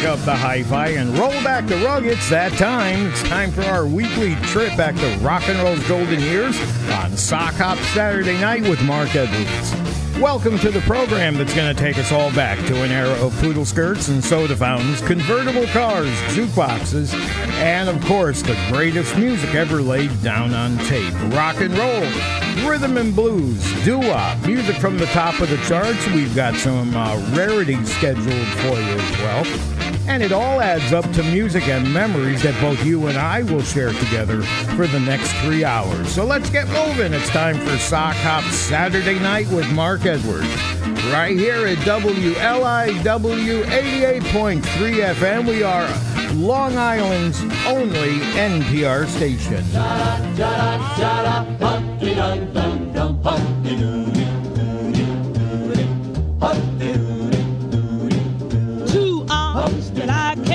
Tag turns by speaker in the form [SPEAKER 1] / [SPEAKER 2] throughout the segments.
[SPEAKER 1] Up the hi-fi and roll back the rug. It's that time. It's time for our weekly trip back to rock and roll's golden years on Sock Hop Saturday night with Mark Edwards. Welcome to the program that's going to take us all back to an era of poodle skirts and soda fountains, convertible cars, jukeboxes, and of course the greatest music ever laid down on tape rock and roll, rhythm and blues, doo wop, music from the top of the charts. We've got some uh, rarities scheduled for you as well. And it all adds up to music and memories that both you and I will share together for the next three hours. So let's get moving. It's time for Sock Hop Saturday night with Mark Edwards. Right here at WLIW 88.3 FM. We are Long Island's only NPR station.
[SPEAKER 2] That I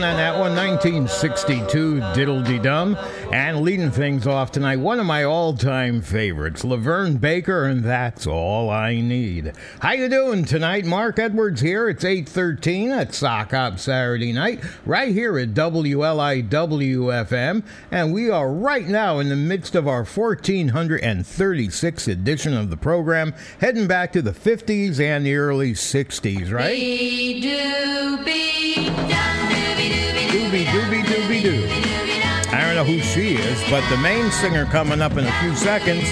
[SPEAKER 3] down on
[SPEAKER 1] that one, 1962 Diddle Dee Dum. And leading things off tonight, one of my all-time favorites, LaVern Baker, and that's all I need. How you doing tonight? Mark Edwards here. It's 8:13 at Sock Hop Saturday night, right here at WLIWFM, and we are right now in the midst of our 1436th edition of the program, heading back to the 50s and the early 60s. Right? Do be done. who she is, but the main singer coming up in a few seconds,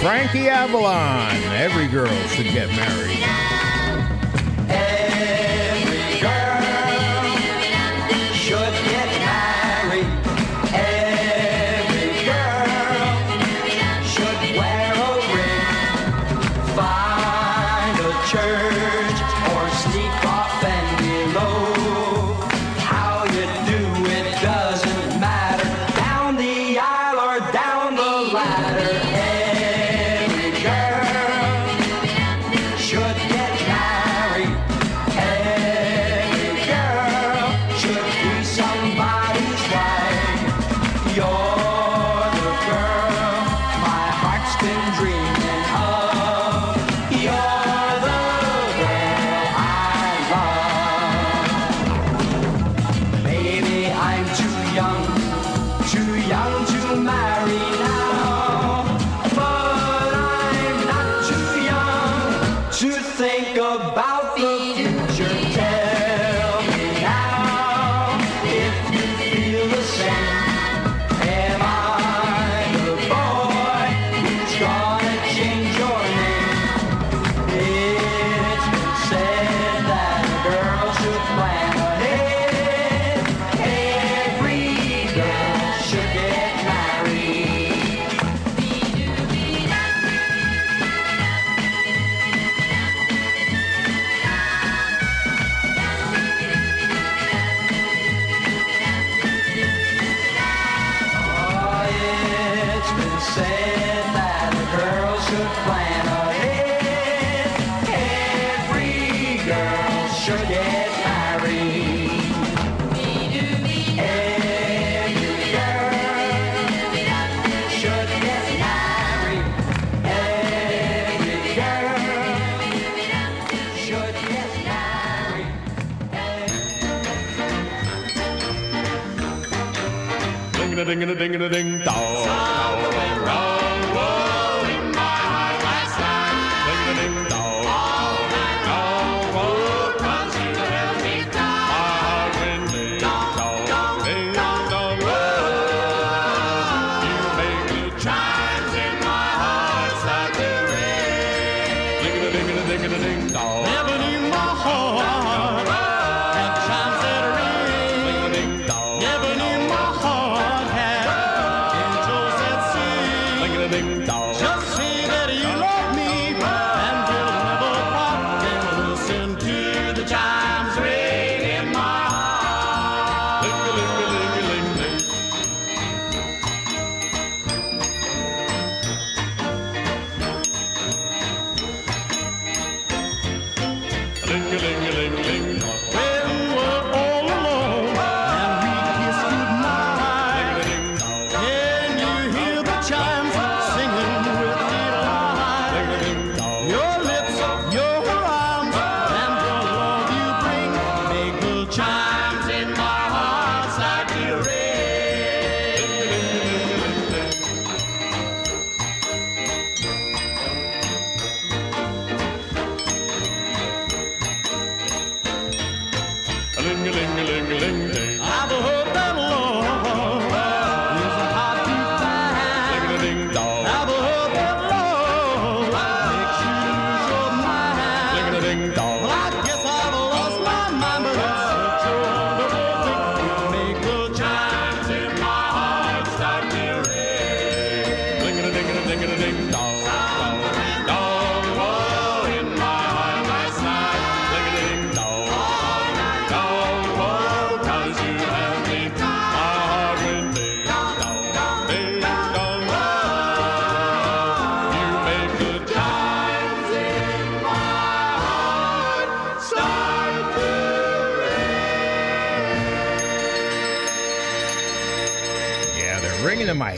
[SPEAKER 1] Frankie Avalon. Every girl should get married.
[SPEAKER 4] Ding a ding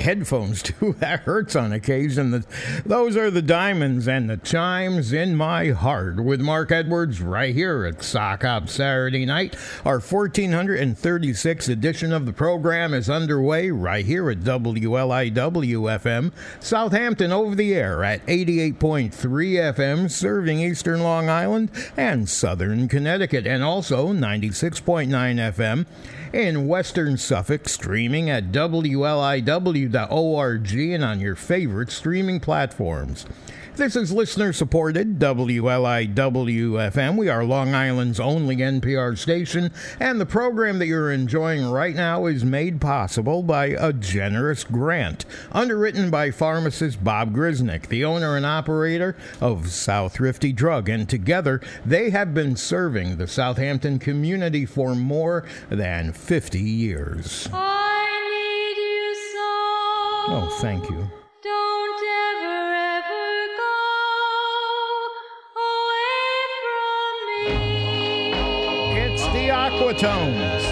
[SPEAKER 1] headphones too. That hurts on occasion. The- Those are the diamonds and the chimes in my heart with Mark Edwards right here at Sock Hop Saturday night. Our 1436 edition of the program is underway right here at WLIW FM, Southampton over the air at 88.3 FM, serving eastern Long Island and southern Connecticut, and also 96.9 FM in Western Suffolk, streaming at WLIW.org and on your favorite streaming platforms. This is listener supported WLIW FM. We are Long Island's only NPR station, and the program that you're enjoying right now is made possible by a generous grant underwritten by pharmacist Bob Grisnick, the owner and operator of South Thrifty Drug. And together, they have been serving the Southampton community for more than 50 years.
[SPEAKER 5] I need you so.
[SPEAKER 1] Oh, thank you.
[SPEAKER 5] Don't ever, ever go away from me.
[SPEAKER 1] It's the Aquatones.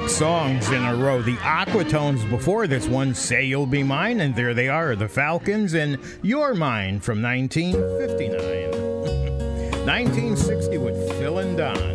[SPEAKER 6] six songs in a row. The Aquatones before this one, Say You'll Be Mine, and there they are, the Falcons and You're Mine from 1959. 1960 with Phil and Don.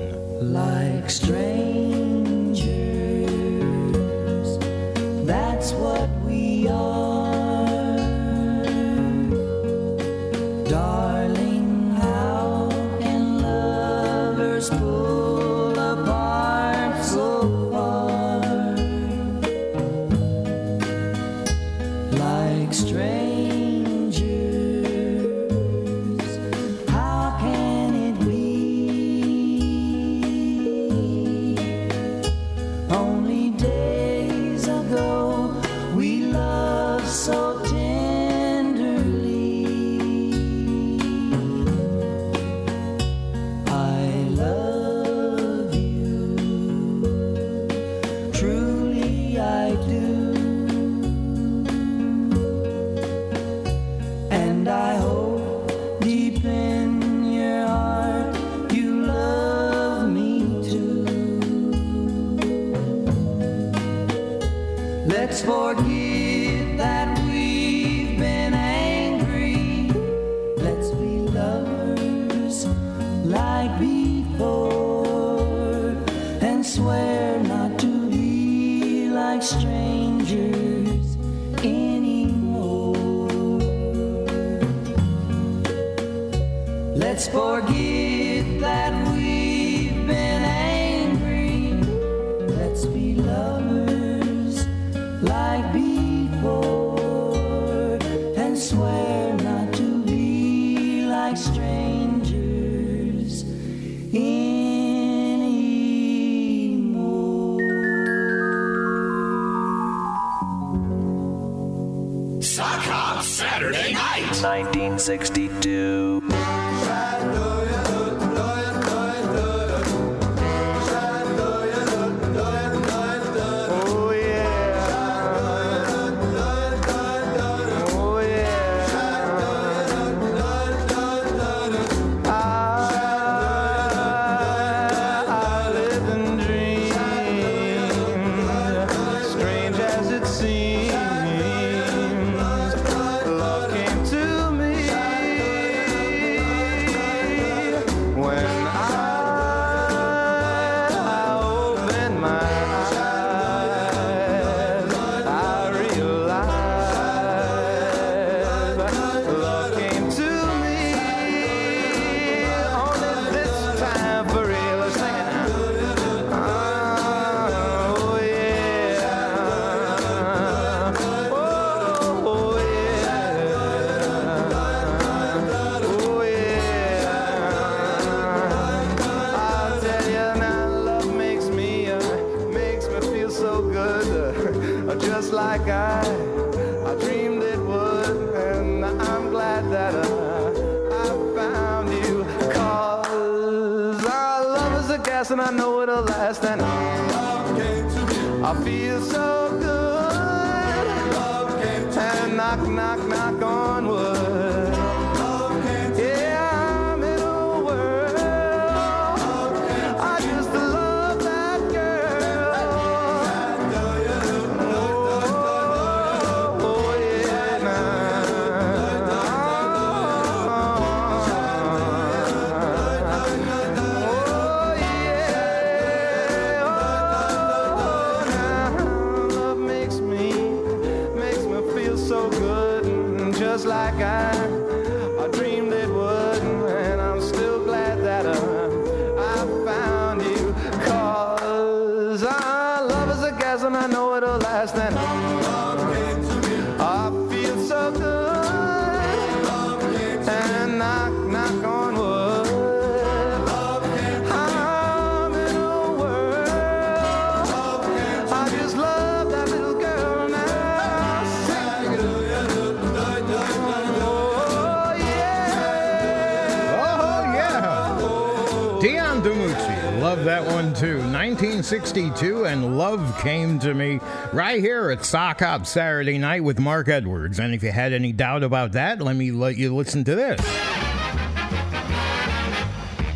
[SPEAKER 7] 1962
[SPEAKER 1] and Love Came to Me
[SPEAKER 6] right here at Sock Hop Saturday night with Mark Edwards. And if you had any doubt about that, let me let you listen to this.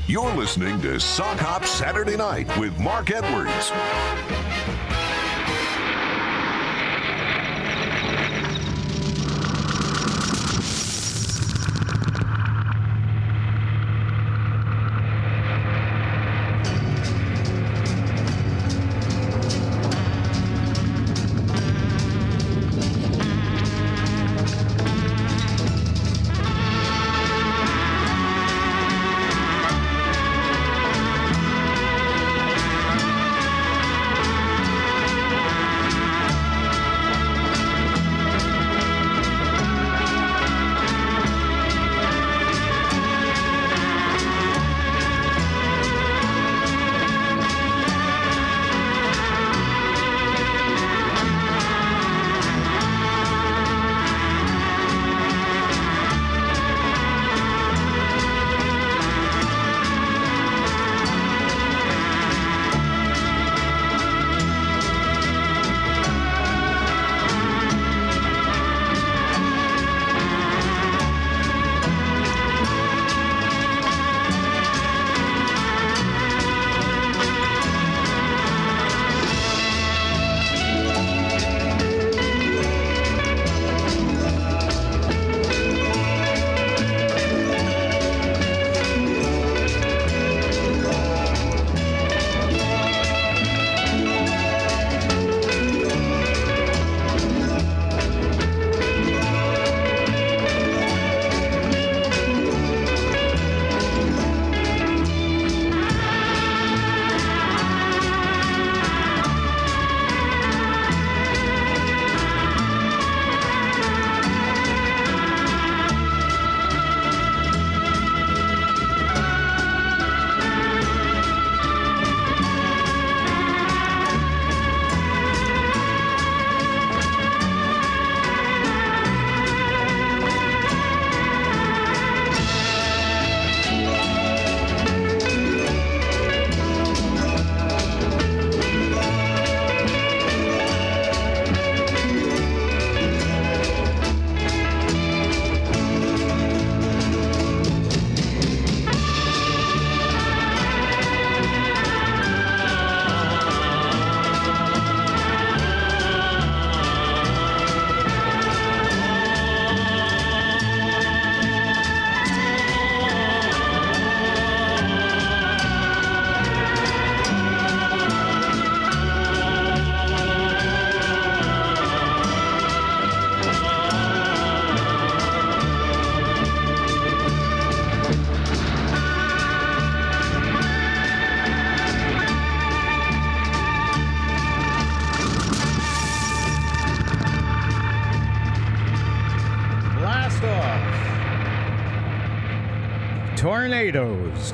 [SPEAKER 8] You're listening to Sock Hop Saturday night with Mark Edwards.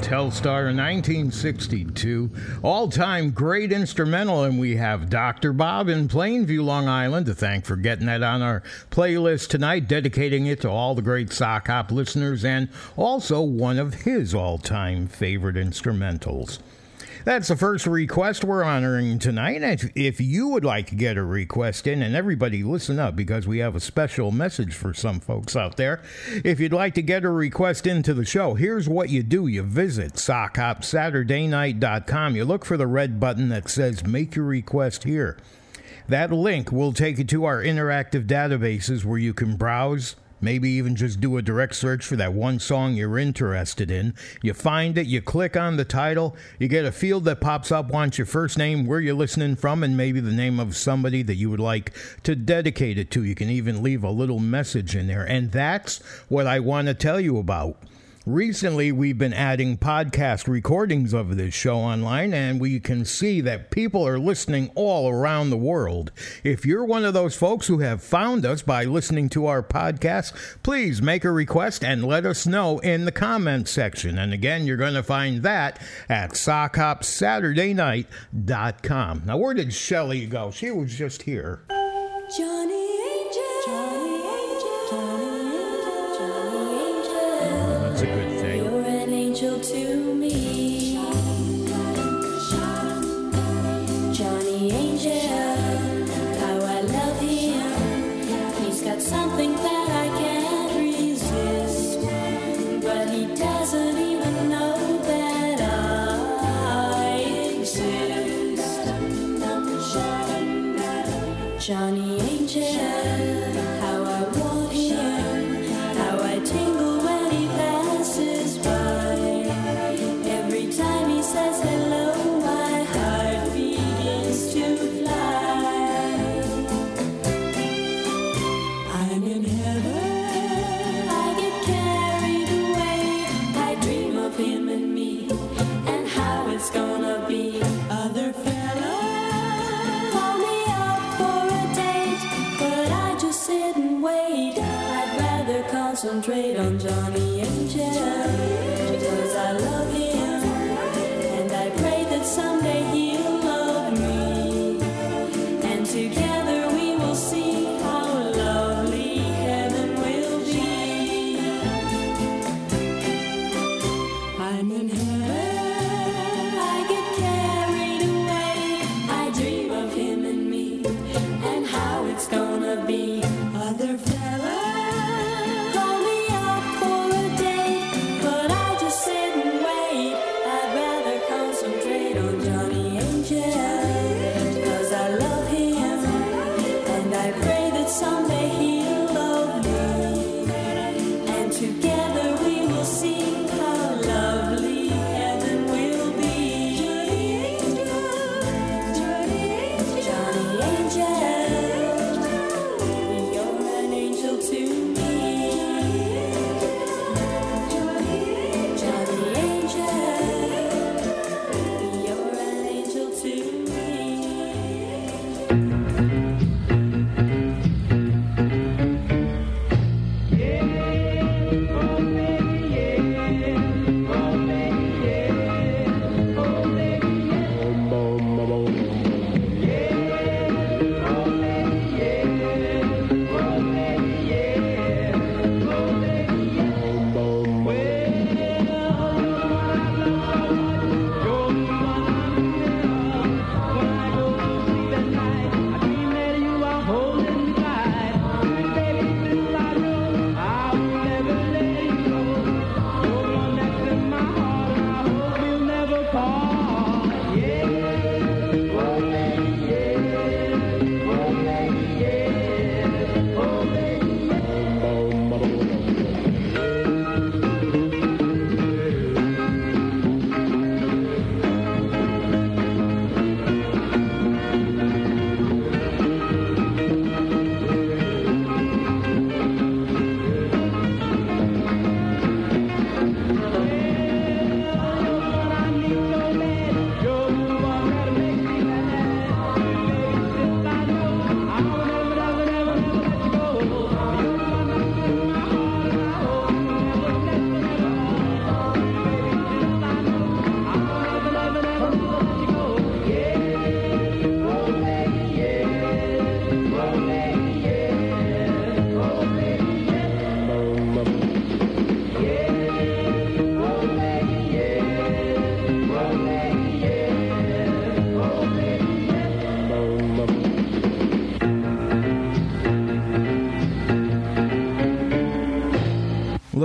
[SPEAKER 1] Telstar 1962. All time great instrumental, and we have Dr. Bob in Plainview, Long Island, to thank for getting that on our playlist tonight, dedicating it to all the great sock hop listeners and also one of his all time favorite instrumentals. That's the first request we're honoring tonight. If you would like to get a request in, and everybody listen up because we have a special message for some folks out there. If you'd like to get a request into the show, here's what you do you visit sockhopsaturdaynight.com. You look for the red button that says Make Your Request Here. That link will take you to our interactive databases where you can browse, maybe even just do a direct search for that one song you're interested in. You find it, you click on the title, you get a field that pops up, wants your first name, where you're listening from, and maybe the name of somebody that you would like to dedicate it to. You can even leave a little message in there. And that's what I want to tell you about. Recently, we've been adding podcast recordings of this show online, and we can see that people are listening all around the world. If you're one of those folks who have found us by listening to our podcast, please make a request and let us know in the comments section. And again, you're going to find that at sockhopsaturdaynight.com. Now, where did Shelly go? She was just here.
[SPEAKER 5] Johnny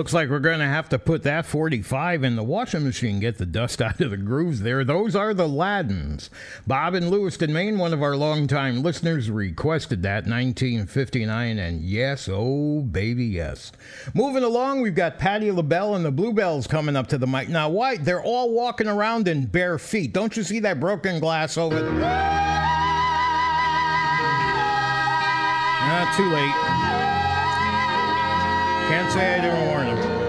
[SPEAKER 9] Looks like we're going to have to put that 45 in the washing machine, get the dust out of the grooves there. Those are the Laddens. Bob and Lewis in Lewiston, Maine, one of our longtime listeners, requested that 1959, and yes, oh baby, yes. Moving along, we've got Patti LaBelle and the Bluebelles coming up to the mic. Now, why? They're all walking around in bare feet. Don't you see that broken glass over there? Not too late. Can't say I didn't warn him.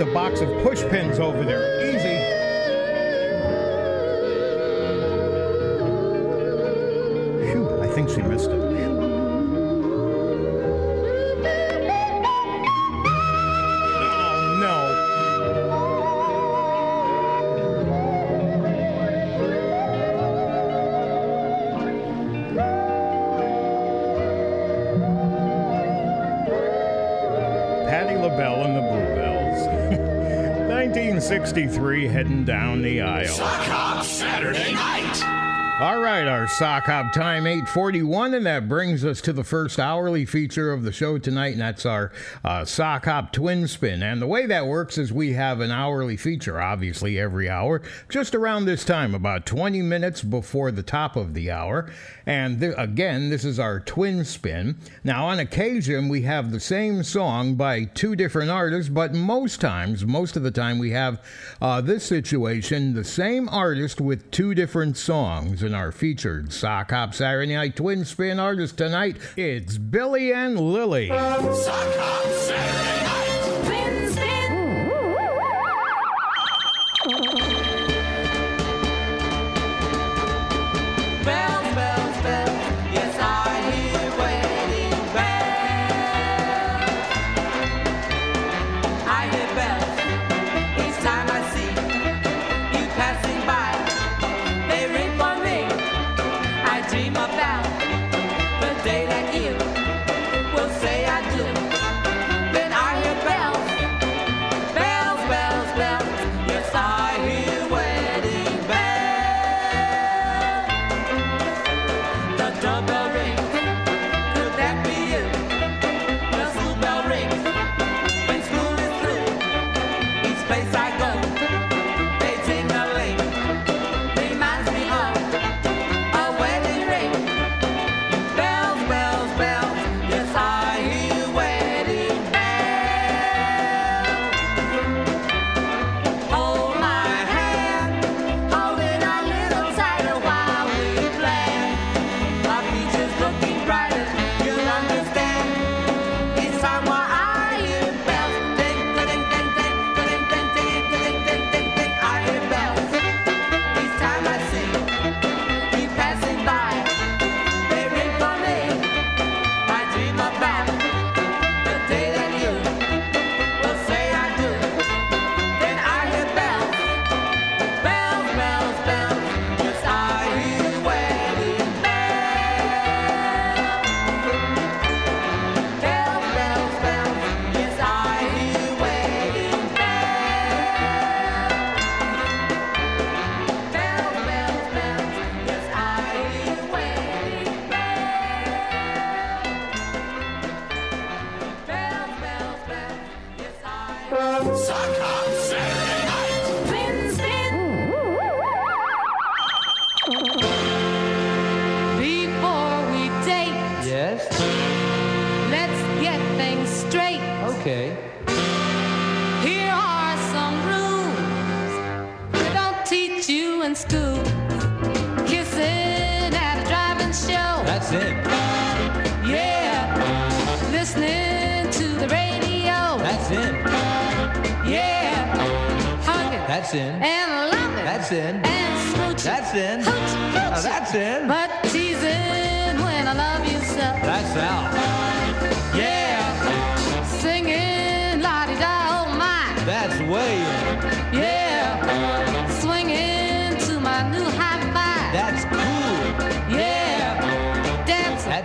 [SPEAKER 9] A box of push pins over there. 1963 heading down the aisle.
[SPEAKER 3] Sock Hop Saturday night.
[SPEAKER 9] All right, our sock hop time 841, and that brings us to the first hourly feature of the show tonight, and that's our uh, sock hop twin spin. And the way that works is we have an hourly feature, obviously, every hour, just around this time, about 20 minutes before the top of the hour. And th- again, this is our twin spin. Now, on occasion, we have the same song by two different artists, but most times, most of the time, we have uh, this situation the same artist with two different songs in our featured Sock Hop Saturday Night Twin Spin artist tonight. It's Billy and Lillie.
[SPEAKER 3] Sock Hop Saturday.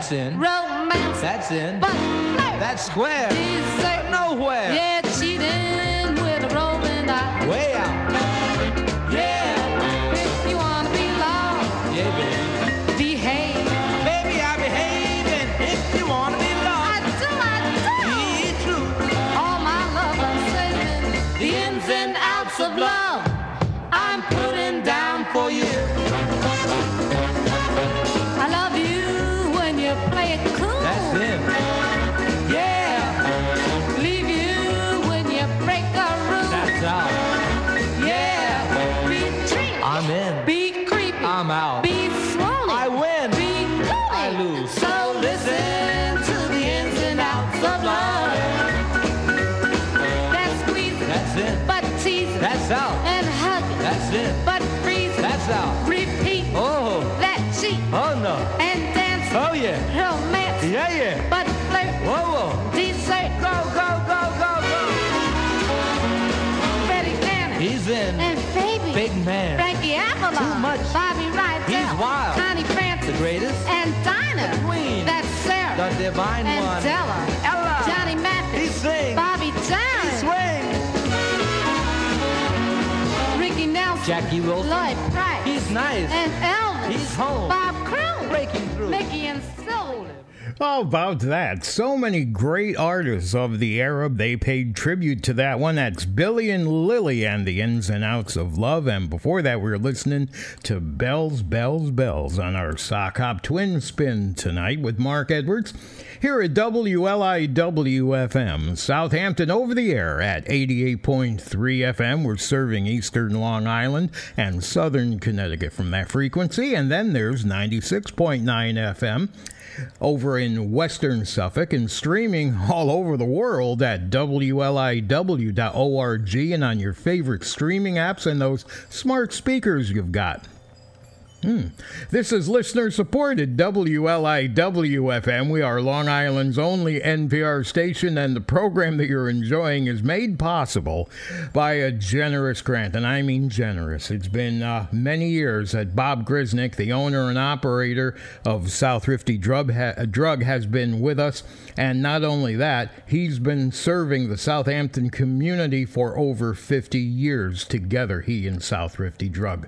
[SPEAKER 3] That's in.
[SPEAKER 10] Romance.
[SPEAKER 3] That's in.
[SPEAKER 10] But.
[SPEAKER 3] That's square.
[SPEAKER 10] Dessert.
[SPEAKER 3] Nowhere.
[SPEAKER 10] Yeah, cheating with a rolling eye.
[SPEAKER 3] Way
[SPEAKER 10] Repeat.
[SPEAKER 3] Oh.
[SPEAKER 10] That cheat.
[SPEAKER 3] Oh no.
[SPEAKER 10] And dancing.
[SPEAKER 3] Oh yeah.
[SPEAKER 10] Romance. Frankie
[SPEAKER 3] Too much.
[SPEAKER 10] Bobby Rydell.
[SPEAKER 3] He's wild.
[SPEAKER 10] Connie
[SPEAKER 3] The greatest.
[SPEAKER 10] And Dinah.
[SPEAKER 3] The queen.
[SPEAKER 10] That's Sarah.
[SPEAKER 3] The divine
[SPEAKER 10] and
[SPEAKER 3] one.
[SPEAKER 10] Della.
[SPEAKER 3] Ella.
[SPEAKER 10] Johnny Mathis.
[SPEAKER 3] He sings.
[SPEAKER 10] Bobby John.
[SPEAKER 3] He swings.
[SPEAKER 10] Ricky Nelson.
[SPEAKER 3] Jackie Wilson.
[SPEAKER 10] Lloyd Price.
[SPEAKER 3] He's nice.
[SPEAKER 10] And Elvis.
[SPEAKER 3] He's home.
[SPEAKER 10] Bob Crone.
[SPEAKER 3] Breaking through.
[SPEAKER 10] Mickey and.
[SPEAKER 1] How about that? So many great artists of the Arab, they paid tribute to that one. That's Billy and Lillie and the ins and outs of love. And before that, we were listening to Bells, Bells, Bells on our Sock Hop Twin Spin tonight with Mark Edwards here at WLIWFM, Southampton over the air at 88.3 FM. We're serving eastern Long Island and southern Connecticut from that frequency. And then there's 96.9 FM over in western Suffolk and streaming all over the world at WLIW.org and on your favorite streaming apps and those smart speakers you've got. Hmm. This is listener supported WLIWFM. We are Long Island's only NPR station, and the program that you're enjoying is made possible by a generous grant, and I mean generous. It's been uh, many years that Bob Grisnick, the owner and operator of South Thrifty Drug, ha- Drug, has been with us, and not only that, he's been serving the Southampton community for over 50 years together, he and South Thrifty Drug.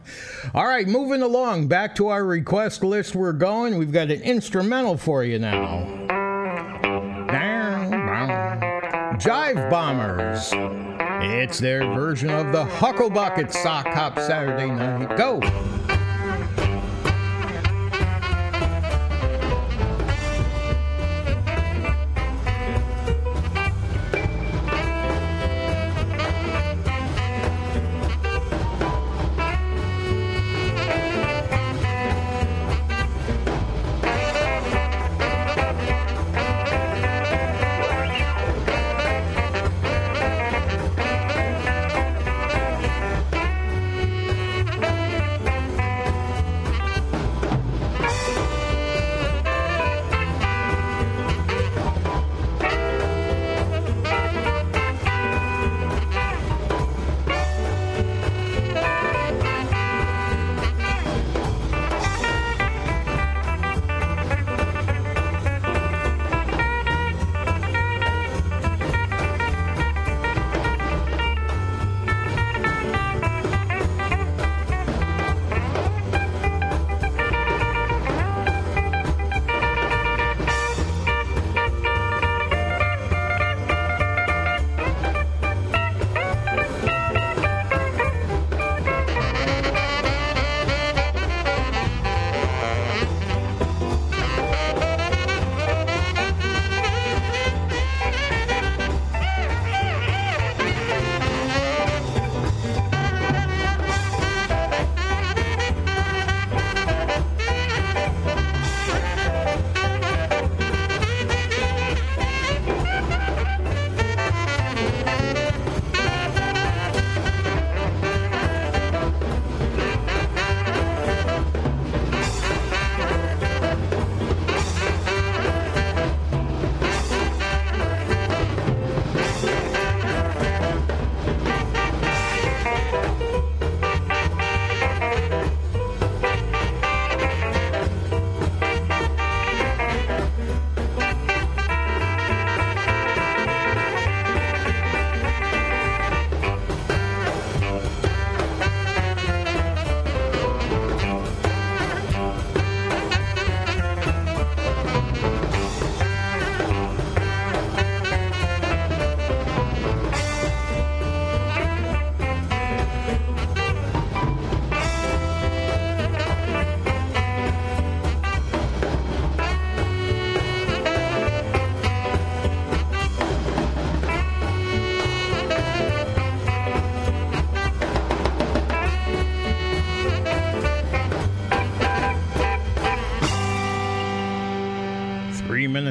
[SPEAKER 1] All right, moving along, back to our request list. We're going. We've got an instrumental for you now. Jive Bombers. It's their version of the Hucklebuck at Sock Hop Saturday night. Go!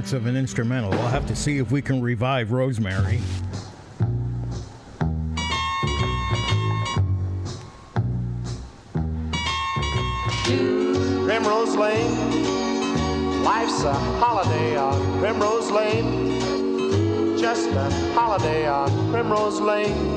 [SPEAKER 11] minutes of an instrumental. we'll have to see if we can revive Rosemary.
[SPEAKER 12] Primrose Lane, life's a holiday on Primrose Lane. Just a holiday on Primrose Lane.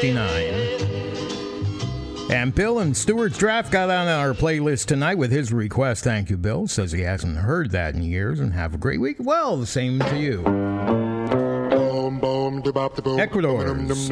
[SPEAKER 12] 59. And
[SPEAKER 11] Bill and Stewart's draft got on our playlist tonight with his request. Thank you, Bill. Says he hasn't heard that in years and have a great week. Well, the same
[SPEAKER 1] to you.
[SPEAKER 11] Ecuador's.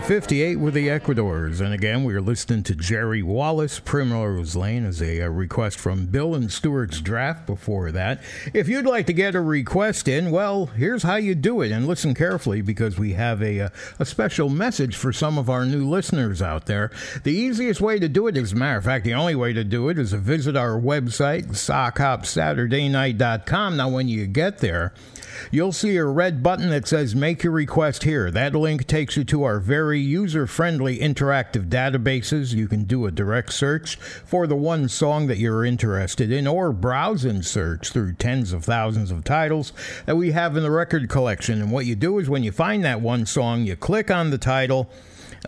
[SPEAKER 13] 1958 with the Ecuadors. And again, we are listening to Jerry Wallace, Primrose Lane, as a, request from Bill and Stewart's draft before that. If you'd like to get a request in, well, here's how you do it. And listen carefully because we have a, a special message for some of our new listeners out there. The easiest way to do it, as a matter of fact, the only way to do it is to visit our website, sockhopsaturdaynight.com. Now, when you get there, You'll see a red button that says Make Your Request Here. That link takes you to our very user friendly interactive databases. You can do a direct search for the one song that you're interested in, or browse and search through tens of thousands of titles that we have in the record collection. And what you do is when you find that one song, you click on the title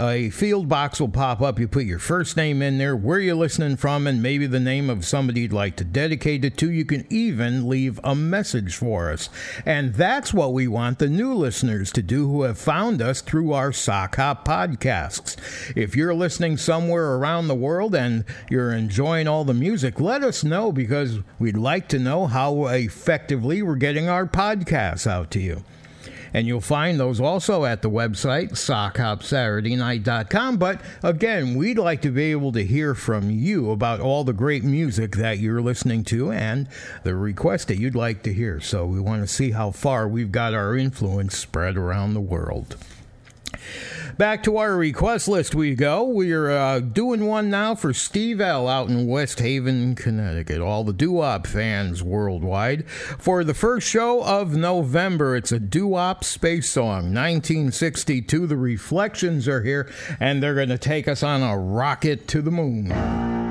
[SPEAKER 13] a field box will pop up. You put your first name in there, where you're listening from, and maybe the name of somebody you'd like to dedicate it to. You can even leave a message for us. And that's what we want the new listeners to do who have found us through our Sock Hop podcasts. If you're listening somewhere around the world and you're enjoying all the music, let us know because we'd like to know how effectively we're getting our podcasts out to you. And you'll find those also at the website, sockhopsaturdaynight.com. But again, we'd like to be able to hear from you about all the great music that you're listening to and the requests that you'd like to hear. So we want to see how far we've got our influence spread around the world. Back to our request list we go. We're uh, doing one now for Steve L. out in West Haven, Connecticut. All the doo-wop fans worldwide. For the first show of November, it's a doo-wop space song, 1962. The Reflections are here, and they're going to take us on a rocket to the moon.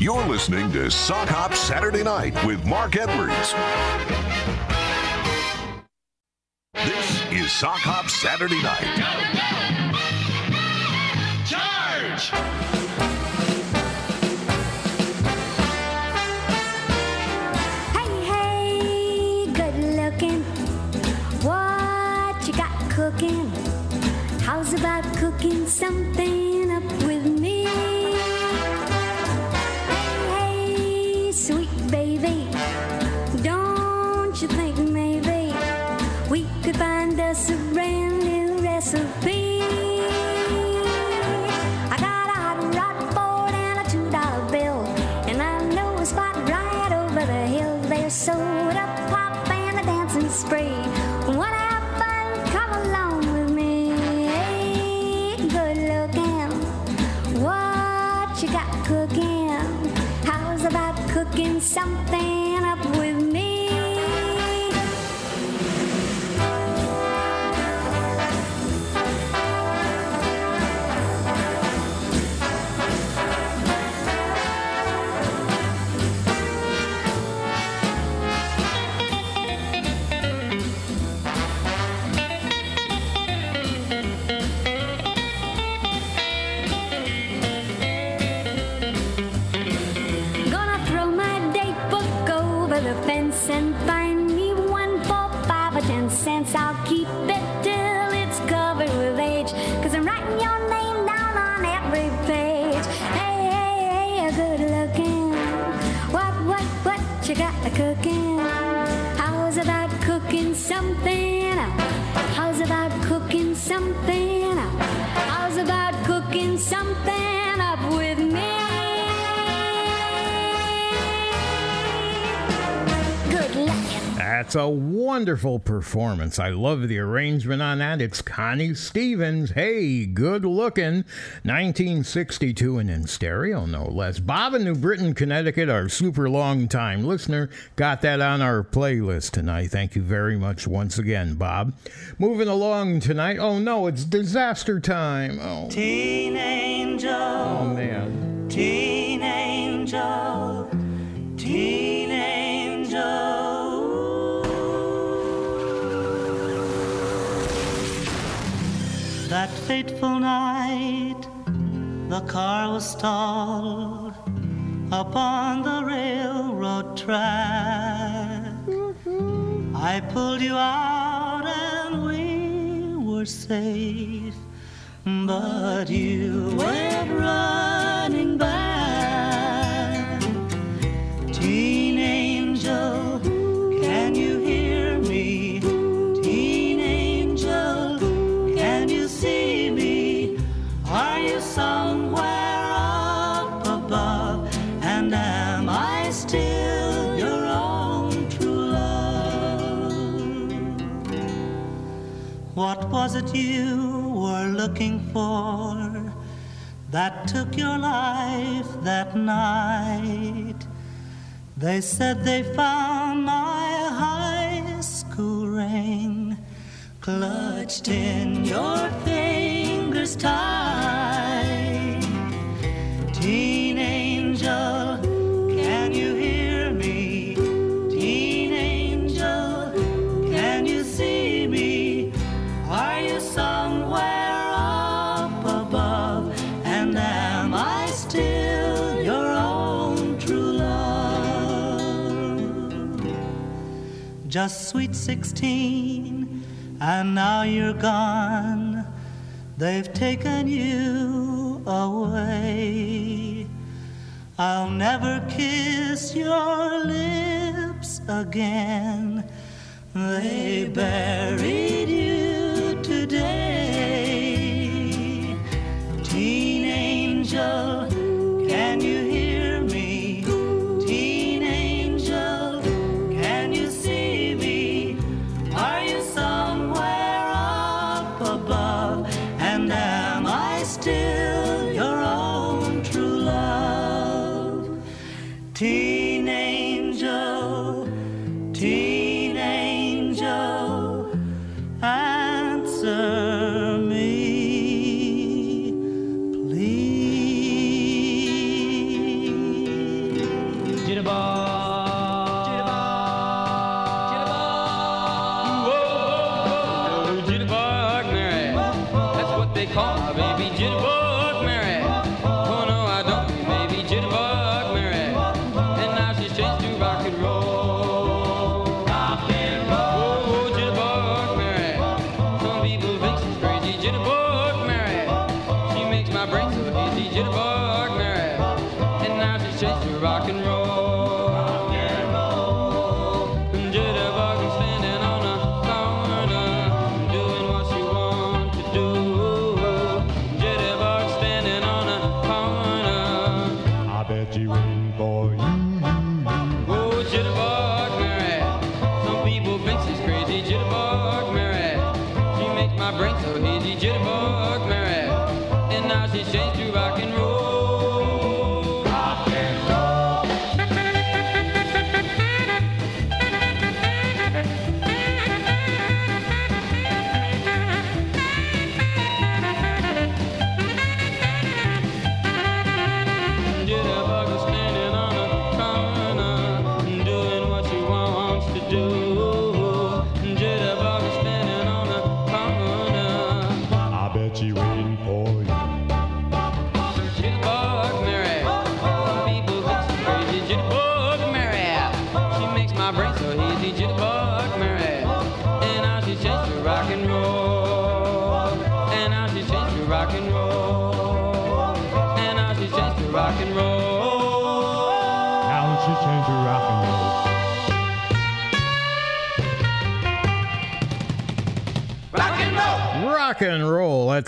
[SPEAKER 8] You're listening to Sock Hop Saturday Night with Mark Edwards. This is Sock Hop Saturday Night.
[SPEAKER 14] Charge!
[SPEAKER 9] Hey, hey, good looking. What you got cooking? How's about cooking something
[SPEAKER 1] That's a wonderful performance. I love the arrangement on that. It's Connie Stevens. Hey, good looking. 1962 and in stereo, no less. Bob in New Britain, Connecticut, our super long time listener, got that on our playlist tonight. Thank you very much once again, Bob. Moving along tonight. Oh no, it's disaster time. Oh,
[SPEAKER 15] Teen angel.
[SPEAKER 1] oh man.
[SPEAKER 15] Teen angel. Teen angel. That fateful night, the car was stalled upon the railroad track. I pulled you out and we were safe, but you went running back. Teen angel, What was it you were looking for that took your life that night? They said they found my high school ring clutched in your fingers tight. Teen angel, Just sweet 16, and now you're gone. They've taken you away. I'll never kiss your lips again. They buried you today. Teen angel, can you hear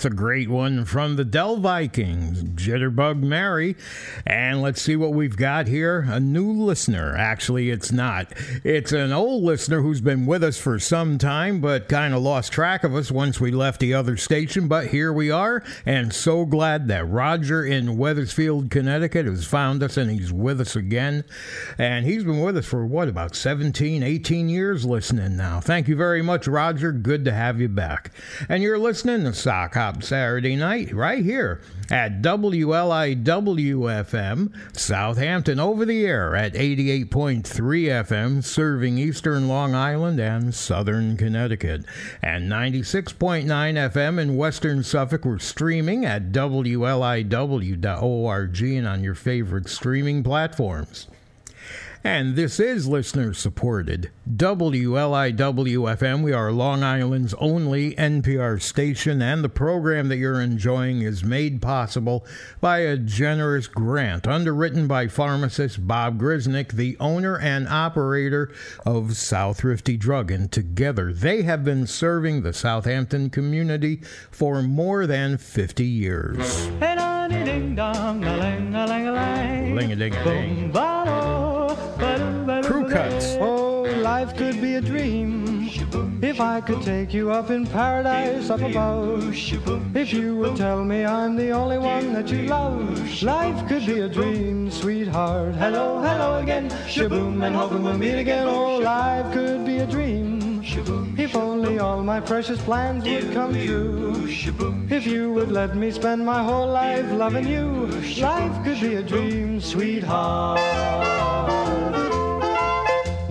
[SPEAKER 1] That's a great one from the Dell Vikings, Jitterbug Mary. And let's see what we've got here. A new listener. Actually, it's not. It's an old listener who's been with us for some time, but kind of lost track of us once we left the other station. But here we are, and so glad that Roger in Wethersfield, Connecticut has found us and he's with us again. And he's been with us for what, about 17, 18 years listening now. Thank you very much, Roger. Good to have you back. And you're listening to Sock Hop Saturday night right here at WLIW FM, Southampton over the air at 88.3 FM, serving eastern Long Island and southern Connecticut, and 96.9 FM in western Suffolk. We're streaming at WLIW.org and on your favorite streaming platforms. And this is listener supported. WLIW-FM, we are Long Island's only NPR station, and the program that you're enjoying is made possible by a generous grant underwritten by pharmacist Bob Grisnick, the owner and operator of South Thrifty Drug. And together, they have been serving the Southampton community for more than 50 years.
[SPEAKER 13] Hey, ding, dong, a a a.
[SPEAKER 1] cuts.
[SPEAKER 13] Oh, life could be a dream if I could take you up in paradise up above. If you would tell me I'm the only one that you love, life could be a dream, sweetheart. Hello, hello again, shaboom, and hoping we'll meet again. Oh, life could be a dream. If only all my precious plans would come true. If you would let me spend my whole life loving you, life could be a dream, sweetheart.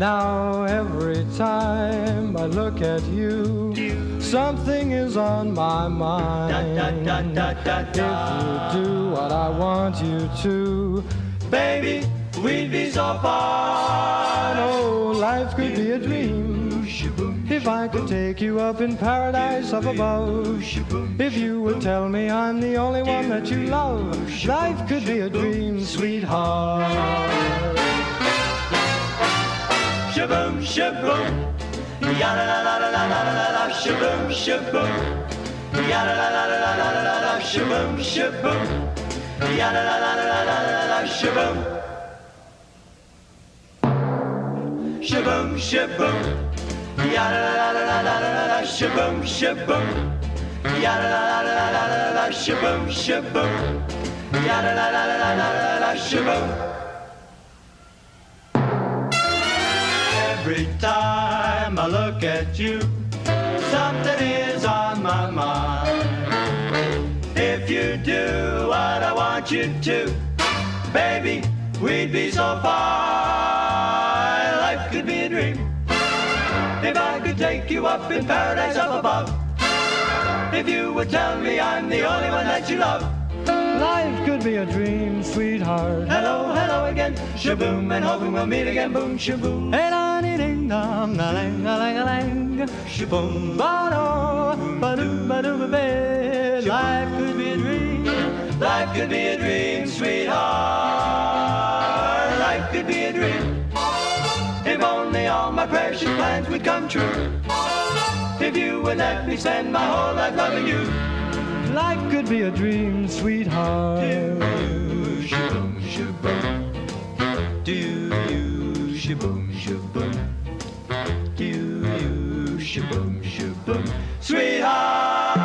[SPEAKER 13] Now every time I look at you, something is on my mind. If you do what I want you to, baby, we'd be so far. Oh, life could be a dream. If I could take you up in paradise up above, if you would tell me I'm the only one that you love, life could be a dream, sweetheart shaboom, shaboom. Yada la la la la la la la shaboom, shaboom. Yada la la la la la la la shaboom, shaboom. Yada la la la la la la la shaboom. Shaboom, shaboom. Yada la la la la la la la shaboom, shaboom. Yada la la la la la la la shaboom, shaboom. ya la la la la la la. Shaboom. Every time I look at you, something is on my mind. If you do what I want you to, baby, we'd be so far. Life could be a dream. If I could take you up in paradise up above, if you would tell me I'm the only one that you love. Life could be a dream, sweetheart. Hello, hello again. Shaboom, and hoping we'll meet again. Boom, shaboom. Hey, da, dee, ding, dong, a lang, a lang, a lang. Shaboom, ba, do, ba, do, ba, do, ba, ba. Life could be a dream. Life could be a dream, sweetheart. Life could be a dream. If only all my precious plans would come true. If you would let me spend my whole life loving you. Life could be a dream, sweetheart. Do you shaboom shaboom? Do you shaboom shaboom? Do you shaboom, shaboom, sweetheart.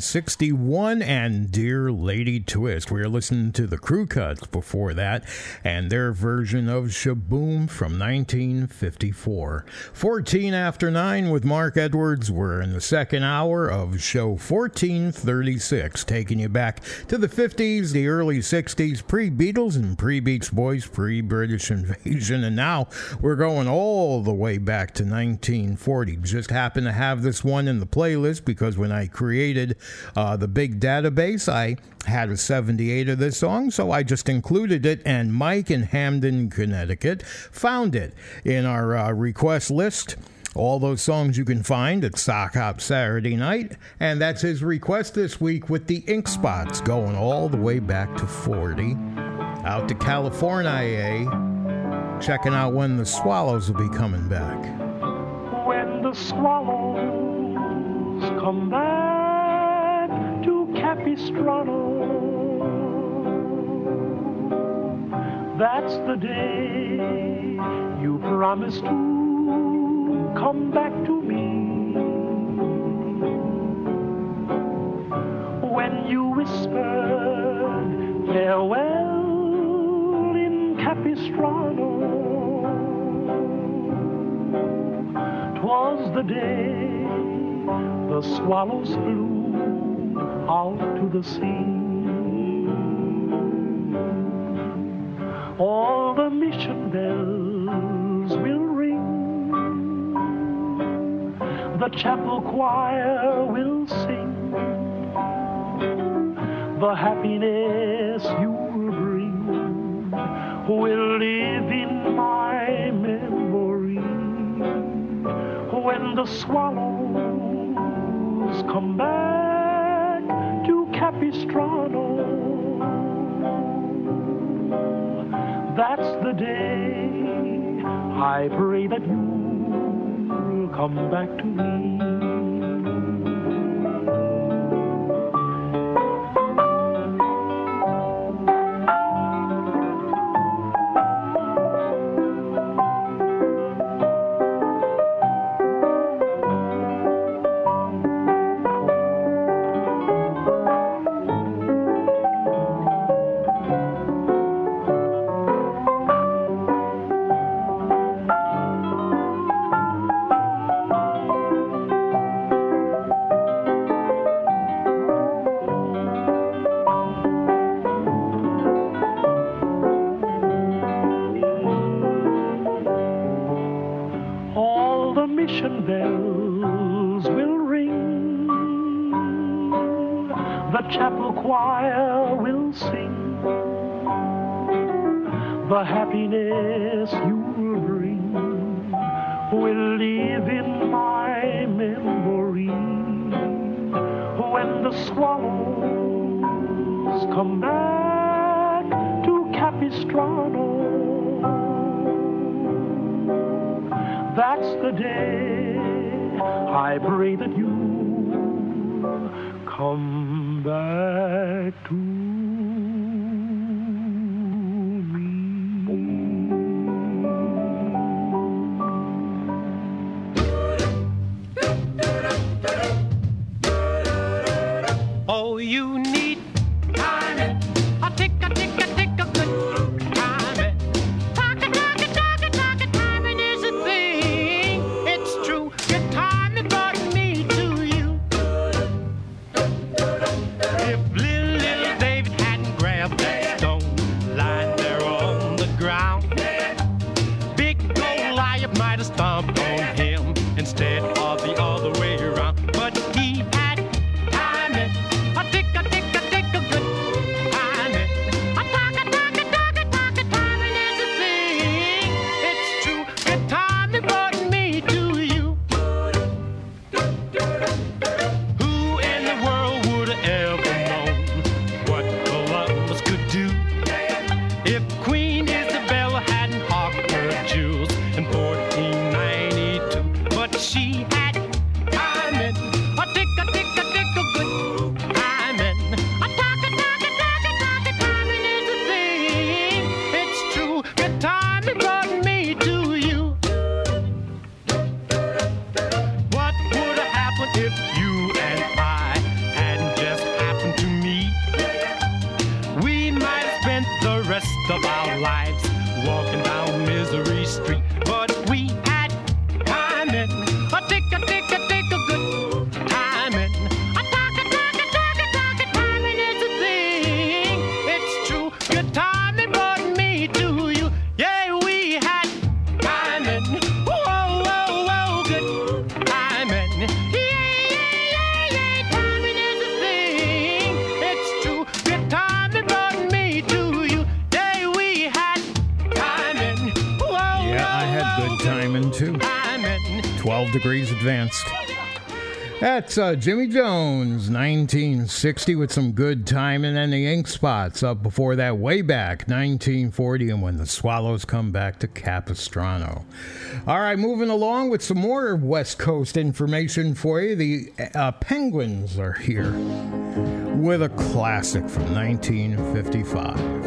[SPEAKER 1] 1961 and Twist. We are listening to the Crew Cuts before that and their version of Shaboom from 1954. 14 after 9 with Mark Edwards. We're in the second hour of show 1436, taking you back to the 50s, the early 60s, pre Beatles and pre Beach Boys, pre British invasion. And now we're going all the way back to 1940. Just happened to have this one in the playlist because when I created uh, the big database, I had a 78 of this song, so I just included it. And Mike in Hamden, Connecticut, found it in our uh, request list. All those songs you can find at Sock Hop Saturday Night, and that's his request this week with the Ink Spots going all the way back to 40. Out to California, checking out when the Swallows will be coming back.
[SPEAKER 16] when the swallows come back to Capistrano. That's the day you promised to come back to me. When you whispered farewell in Capistrano. Twas the day the swallows flew out to the sea. All the mission bells will ring. The chapel choir will sing. The happiness you'll bring will live in my memory when the swallows come back to Capistrano. That's the day I pray that you'll come back to me.
[SPEAKER 1] That's
[SPEAKER 17] uh, Jimmy Jones, 1960, with some good time, and then the Ink Spots up before that, way back, 1940, and when the Swallows come back to Capistrano. All right, moving along with some more West Coast information for you. The uh, Penguins are here with a classic from 1955.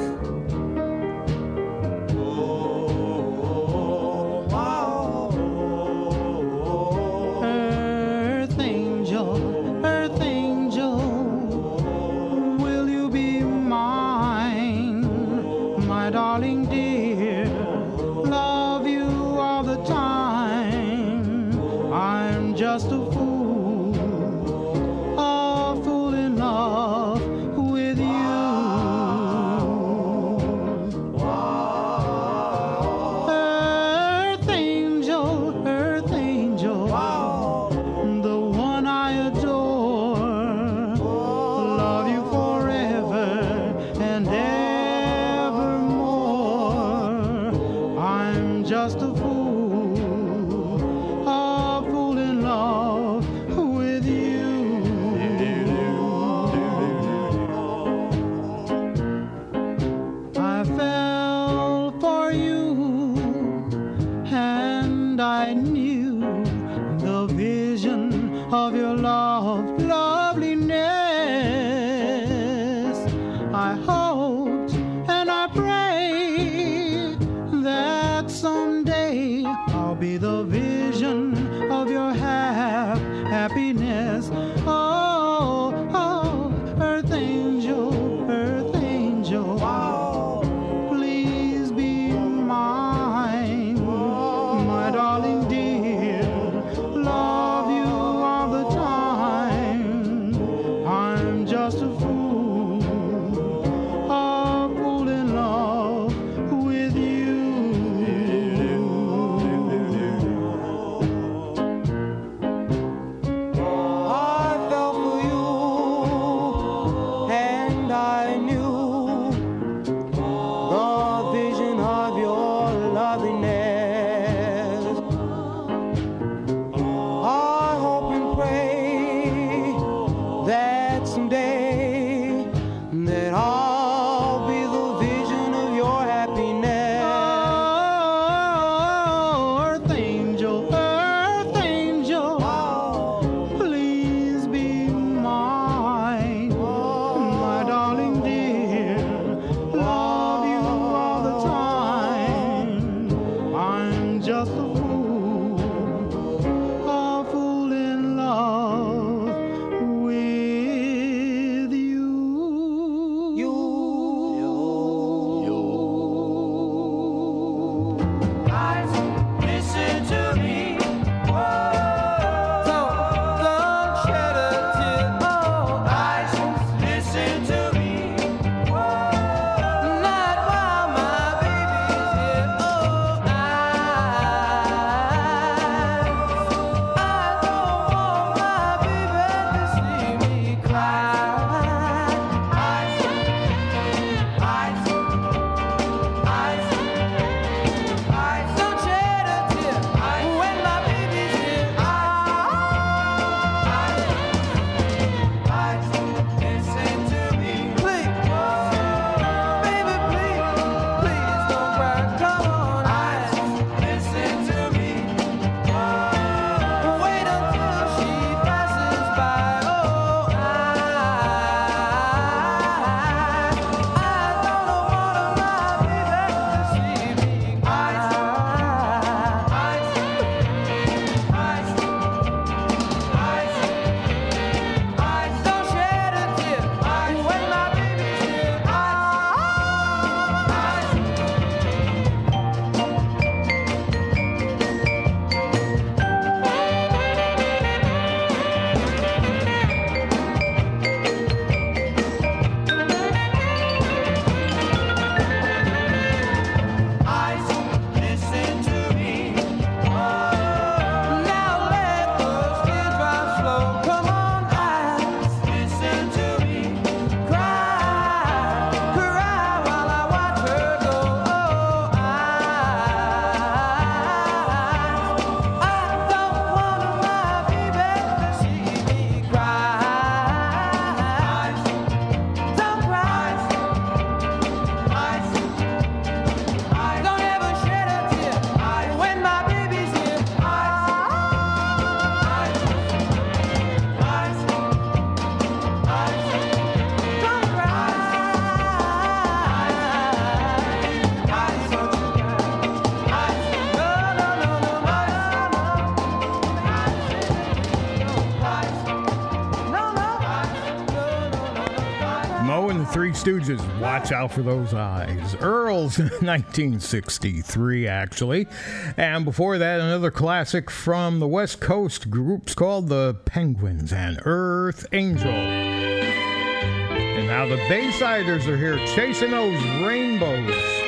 [SPEAKER 15] Stooges, watch out for those eyes. Earls, 1963, actually. And before that, another classic from the West Coast groups called the Penguins and Earth Angel. And now the Baysiders are here chasing those rainbows.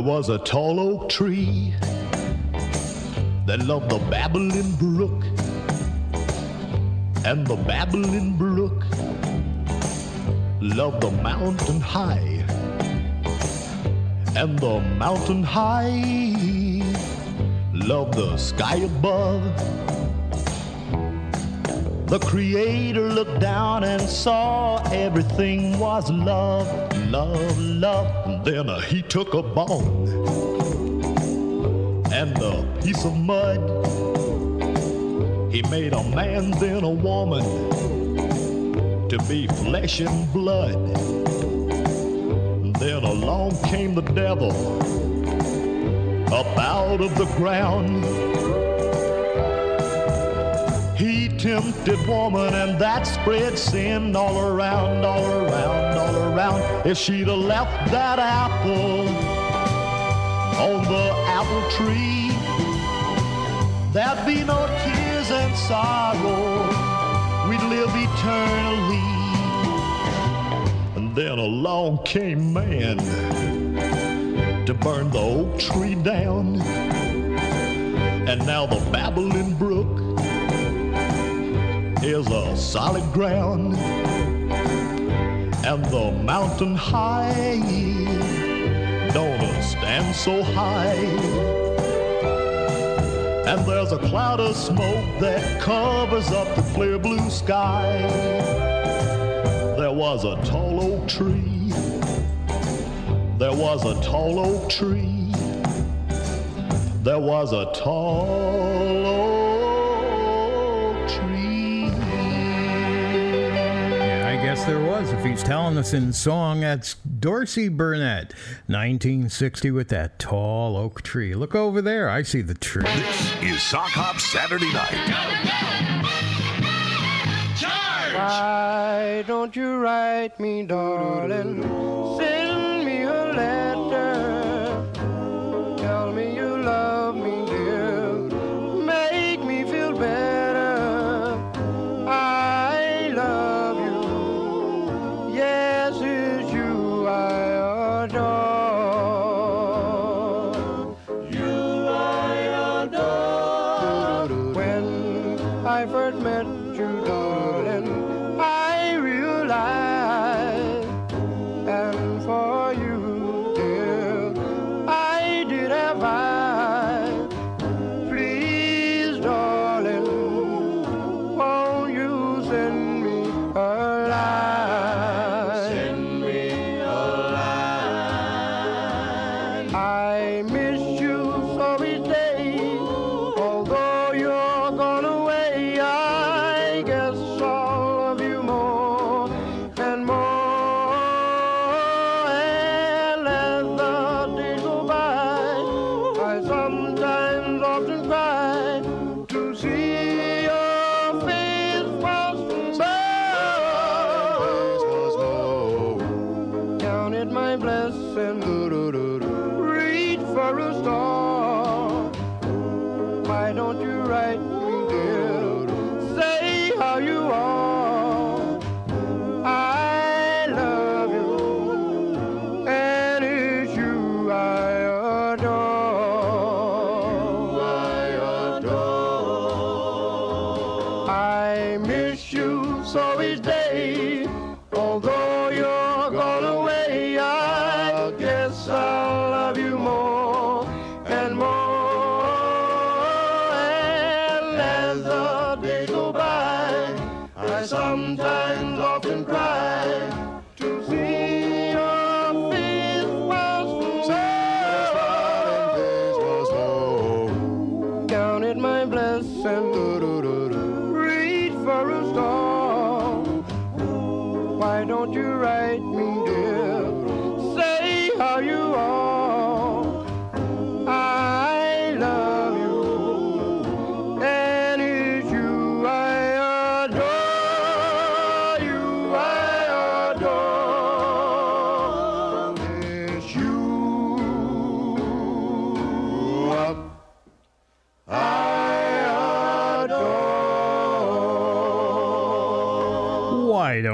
[SPEAKER 18] There was a tall oak tree that loved the babbling brook, and the babbling brook loved the mountain high, and the mountain high loved the sky above. The Creator looked down and saw everything was love, love, love. Then uh, he took a bone and a piece of mud. He made a man, then a woman to be flesh and blood. Then along came the devil up out of the ground. He tempted woman, and that spread sin all around, all around, around. If she'd have left that apple on the apple tree, there'd be no tears and sorrow. We'd live eternally. And then along came man to burn the oak tree down. And now the babbling brook is a solid ground, and the mountain high don't stand so high. And there's a cloud of smoke that covers up the clear blue sky. There was a tall oak tree. There was a tall oak tree. There was a tall
[SPEAKER 15] If he's telling us in song, that's Dorsey Burnette, 1960, with that tall oak tree. Look over there. I see the tree.
[SPEAKER 8] This Is Sock Hop Saturday night.
[SPEAKER 12] Why don't you write me, darling?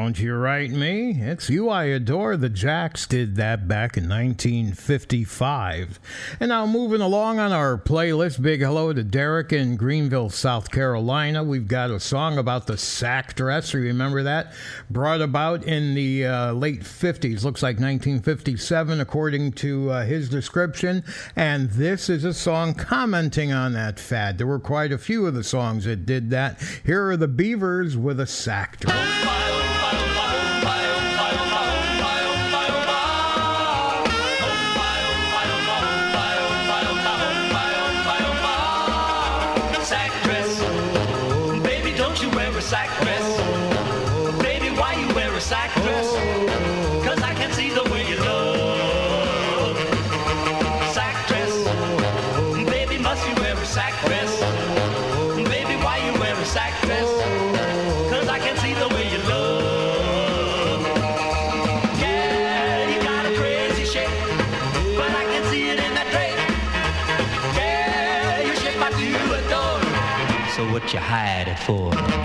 [SPEAKER 19] Don't You Write Me? It's You I Adore.
[SPEAKER 1] The Jacks did that back in 1955. And now, moving along on our playlist, big hello to Derek in Greenville, South Carolina. We've got a song about the sack dress. Remember that? Brought about in the uh, late 50s, looks like 1957, according to uh, his description. And this is a song commenting on that fad. There were quite a few of the songs that did that. Here are the Beavers with a sack dress.
[SPEAKER 20] hired for.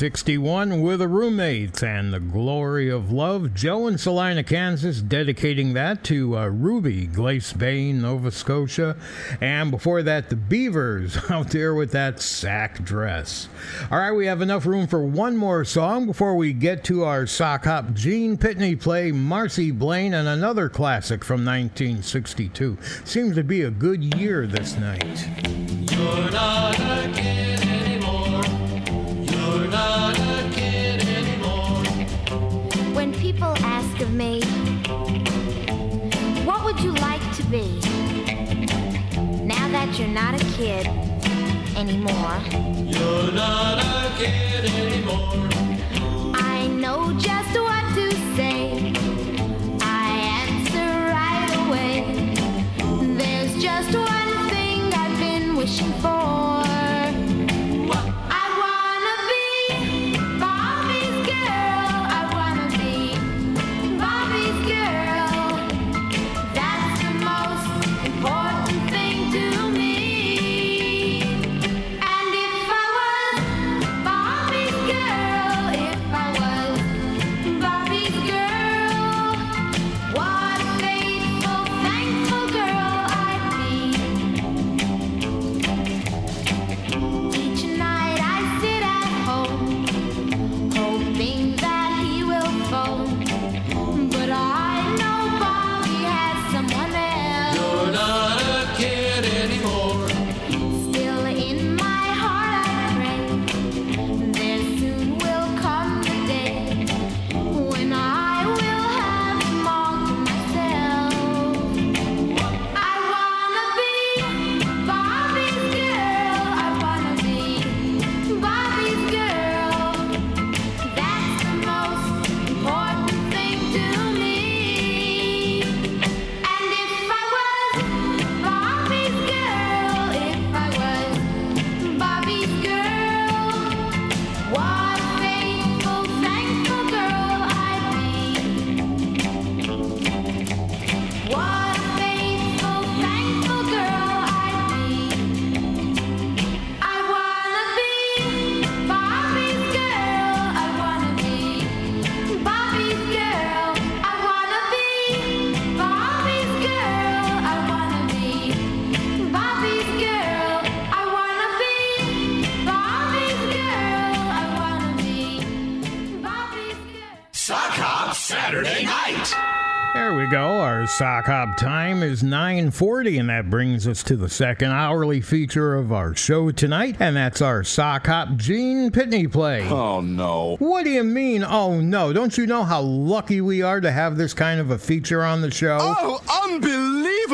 [SPEAKER 1] 1961 with the roommates and the glory of love. Joe in Salina, Kansas, dedicating that to uh, Ruby, Glace Bay, Nova Scotia. And before that, the Beavers out there with that sack dress. All right, we have enough room for one more song before we get to our sock hop Gene Pitney play Marcie Blane and another classic from 1962. Seems to be a good year this night.
[SPEAKER 21] Of me, what would you like to be? Now that you're not a kid anymore,
[SPEAKER 9] You're not a kid anymore.
[SPEAKER 22] Sock hop
[SPEAKER 1] time is 9:40 and that brings us to the second hourly feature of our show tonight and that's our sock hop Gene Pitney play.
[SPEAKER 8] Oh no.
[SPEAKER 1] What do you mean? Oh no. Don't you know how lucky we are to have this kind of a feature on the show?
[SPEAKER 23] Oh, unbelievable!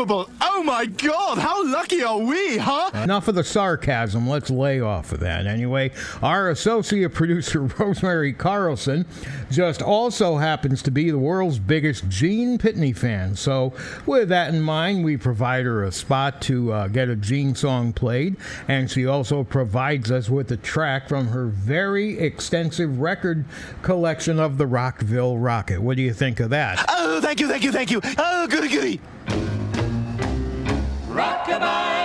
[SPEAKER 23] Oh my god, how lucky are we, huh?
[SPEAKER 1] Enough of the sarcasm. Let's lay off of that. Anyway, our associate producer, Rosemary Carlson, just also happens to be the world's biggest Gene Pitney fan. So, with that in mind, we provide her a spot to uh, get a Gene song played, and she also provides us with a track from her very extensive record collection of the Rockville Rocket. What do you think of that?
[SPEAKER 23] Oh, thank you, thank you, thank you. Oh, goody goody.
[SPEAKER 9] Rockabye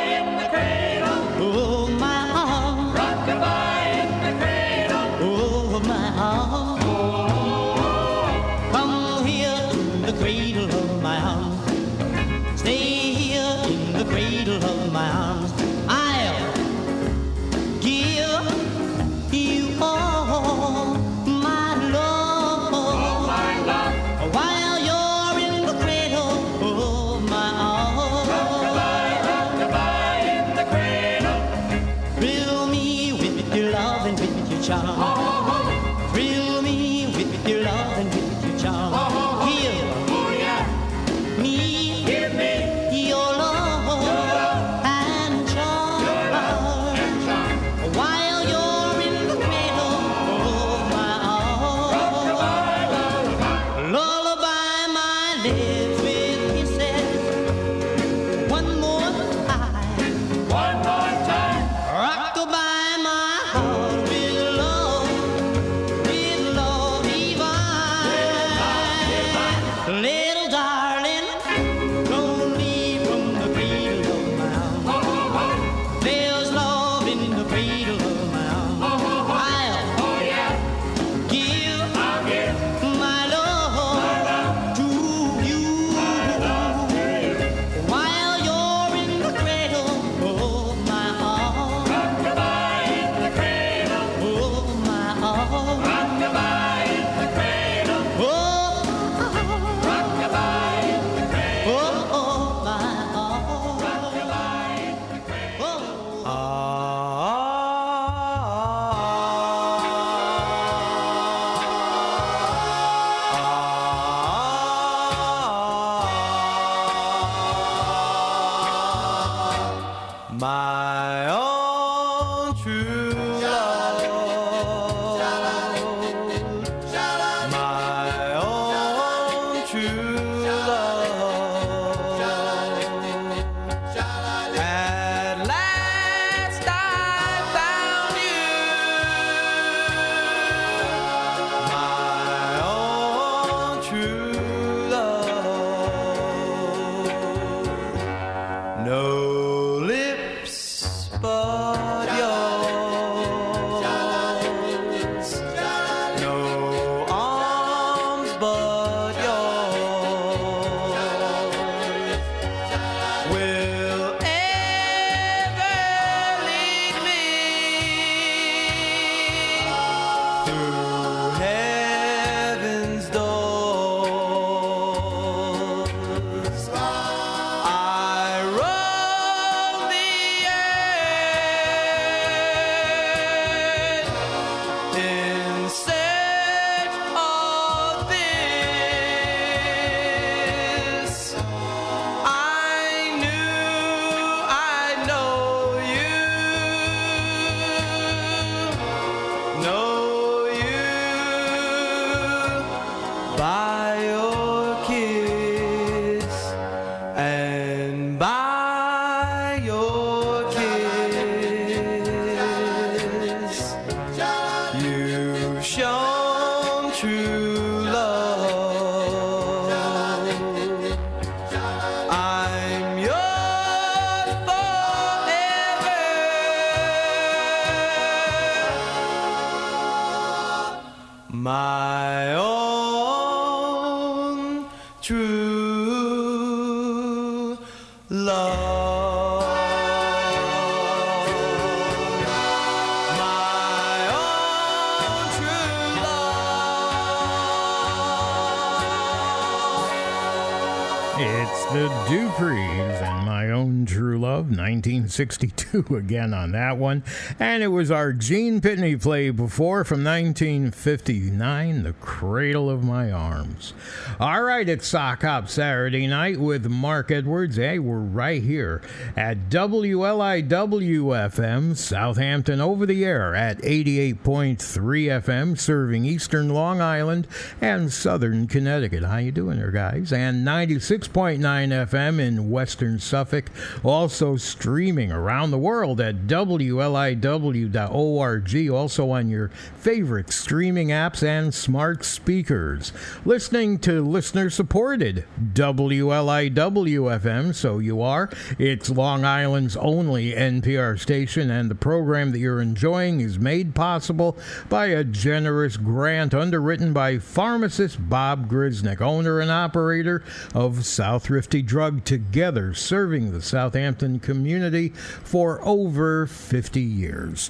[SPEAKER 1] 1962 again on that one. And it was our Gene Pitney play before from 1959, The Cradle of My Arms. All right, it's Sock Hop Saturday night with Mark Edwards. Hey, we're right here at WLIW-FM, Southampton over the air at 88.3 FM, serving eastern Long Island and southern Connecticut. How you doing there, guys? And 96.9 FM in western Suffolk. Also streaming around the world at WLIW.org. Also on your favorite streaming apps and smart speakers. Listening to listener supported WLIW FM, so you are. It's Long Island's only NPR station, and the program that you're enjoying is made possible by a generous grant underwritten by pharmacist Bob Grisnick, owner and operator of South Rifty Drug Together, serving the Southampton community for over 50 years.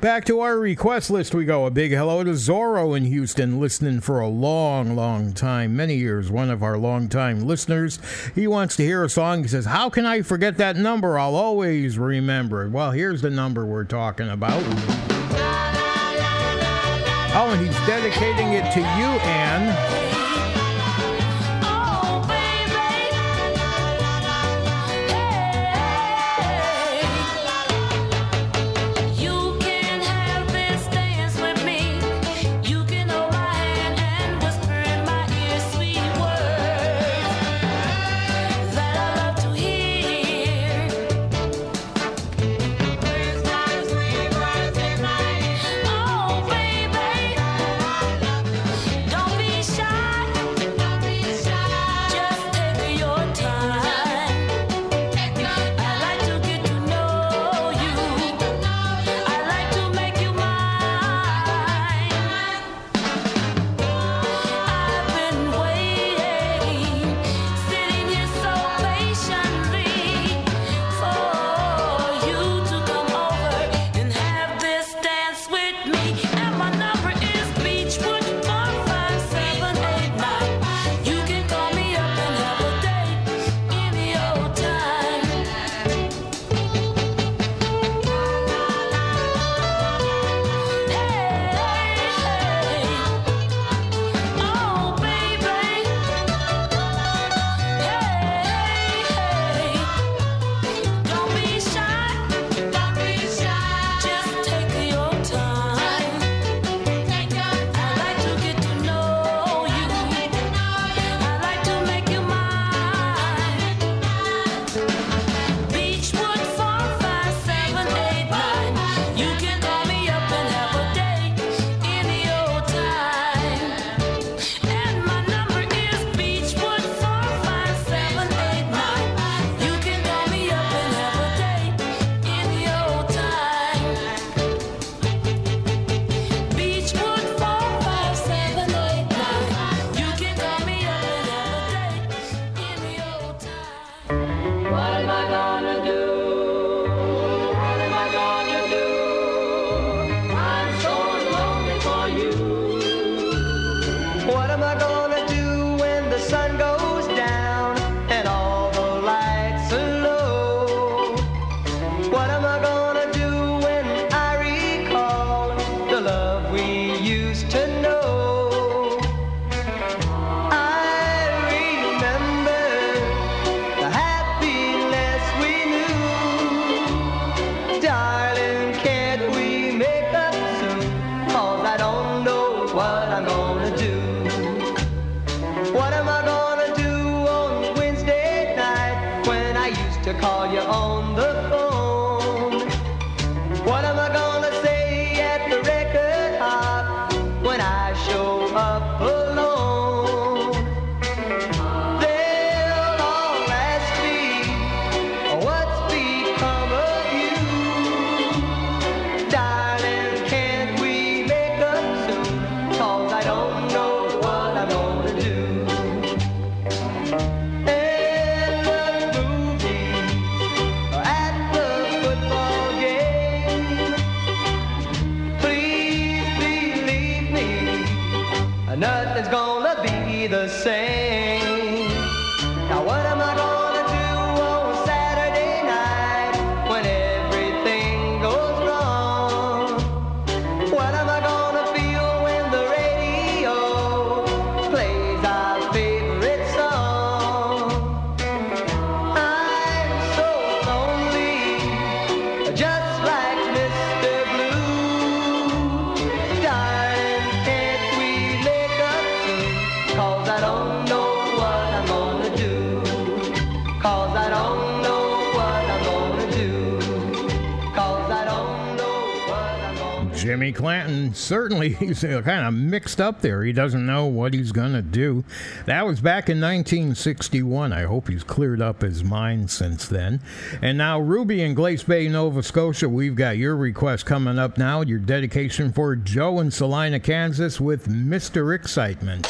[SPEAKER 1] Back to our request list we go. A big hello to Zorro in Houston, listening for a long, long time, many years, one of our longtime listeners. He wants to hear a song. He says, How can I forget that number? I'll always remember it. Well, here's the number we're talking about. Oh, and he's dedicating it to you, Anne.
[SPEAKER 24] certainly he's uh, kind of mixed up there. He doesn't know what he's going to do. That was back in 1961. I hope he's cleared up his mind since then. And now, Ruby in Glace Bay, Nova Scotia, we've got your request coming up now. Your dedication for Joe in Salina, Kansas with Mr. Excitement.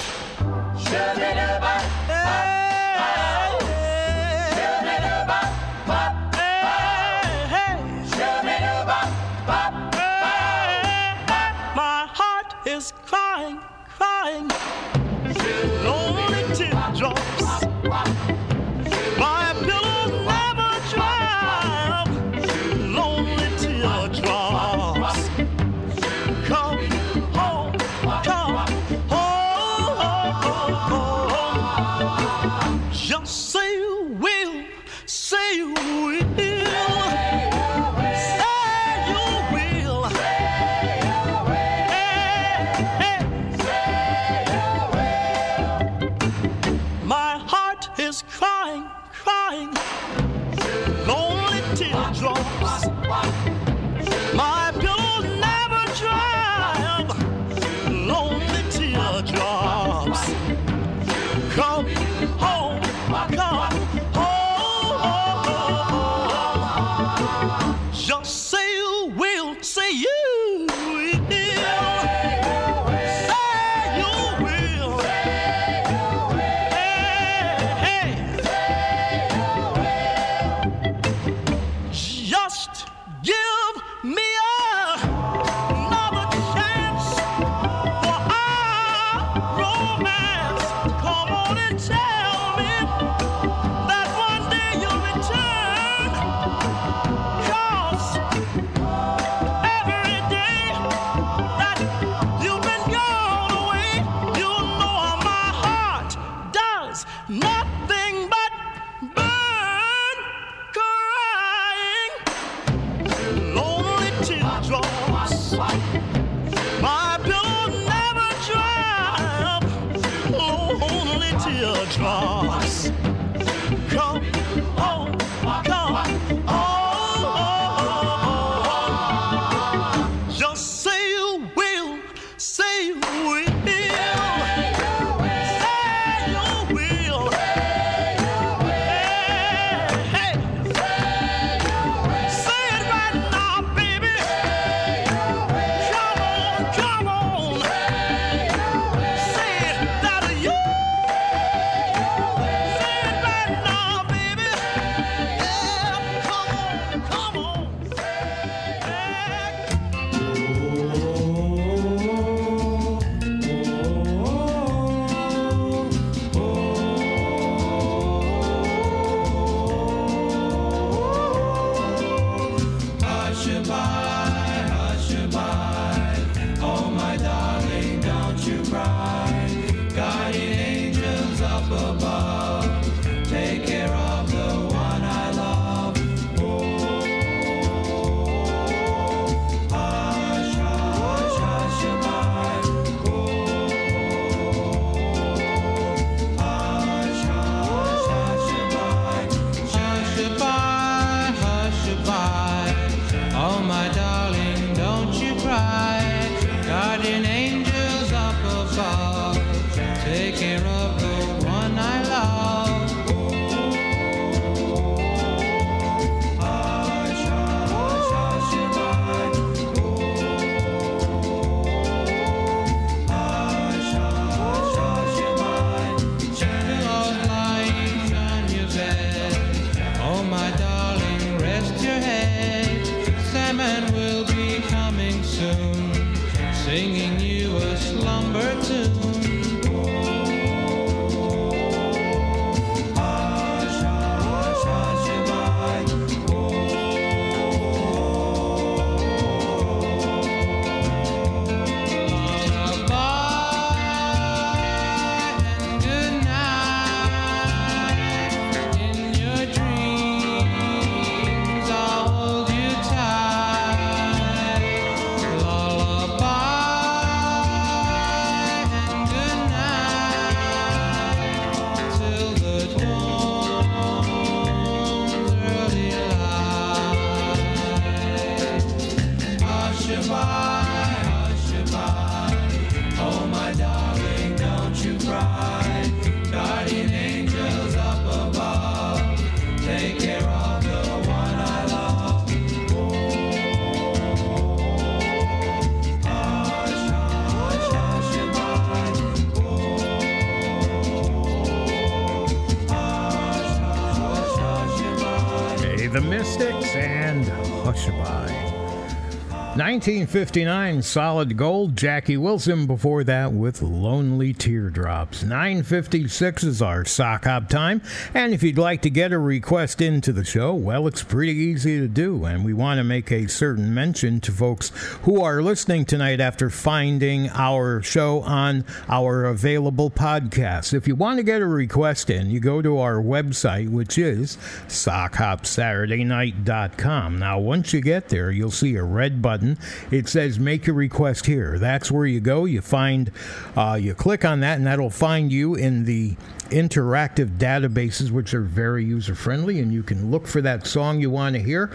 [SPEAKER 1] 1959 Solid Gold, Jackie Wilson before that with Lonely Teardrops. 956 is our sock hop time. And if you'd like to get a request into the show, well, it's pretty easy to do. And we want to make a certain mention to folks who are listening tonight after finding our show on our available podcasts. If you want to get a request in, you go to our website, which is sockhopsaturdaynight.com. Now, once you get there, you'll see a red button. It says make a request here. That's where you go. You find, uh, you click on that, and that'll find you in the interactive databases, which are very user friendly, and you can look for that song you want to hear.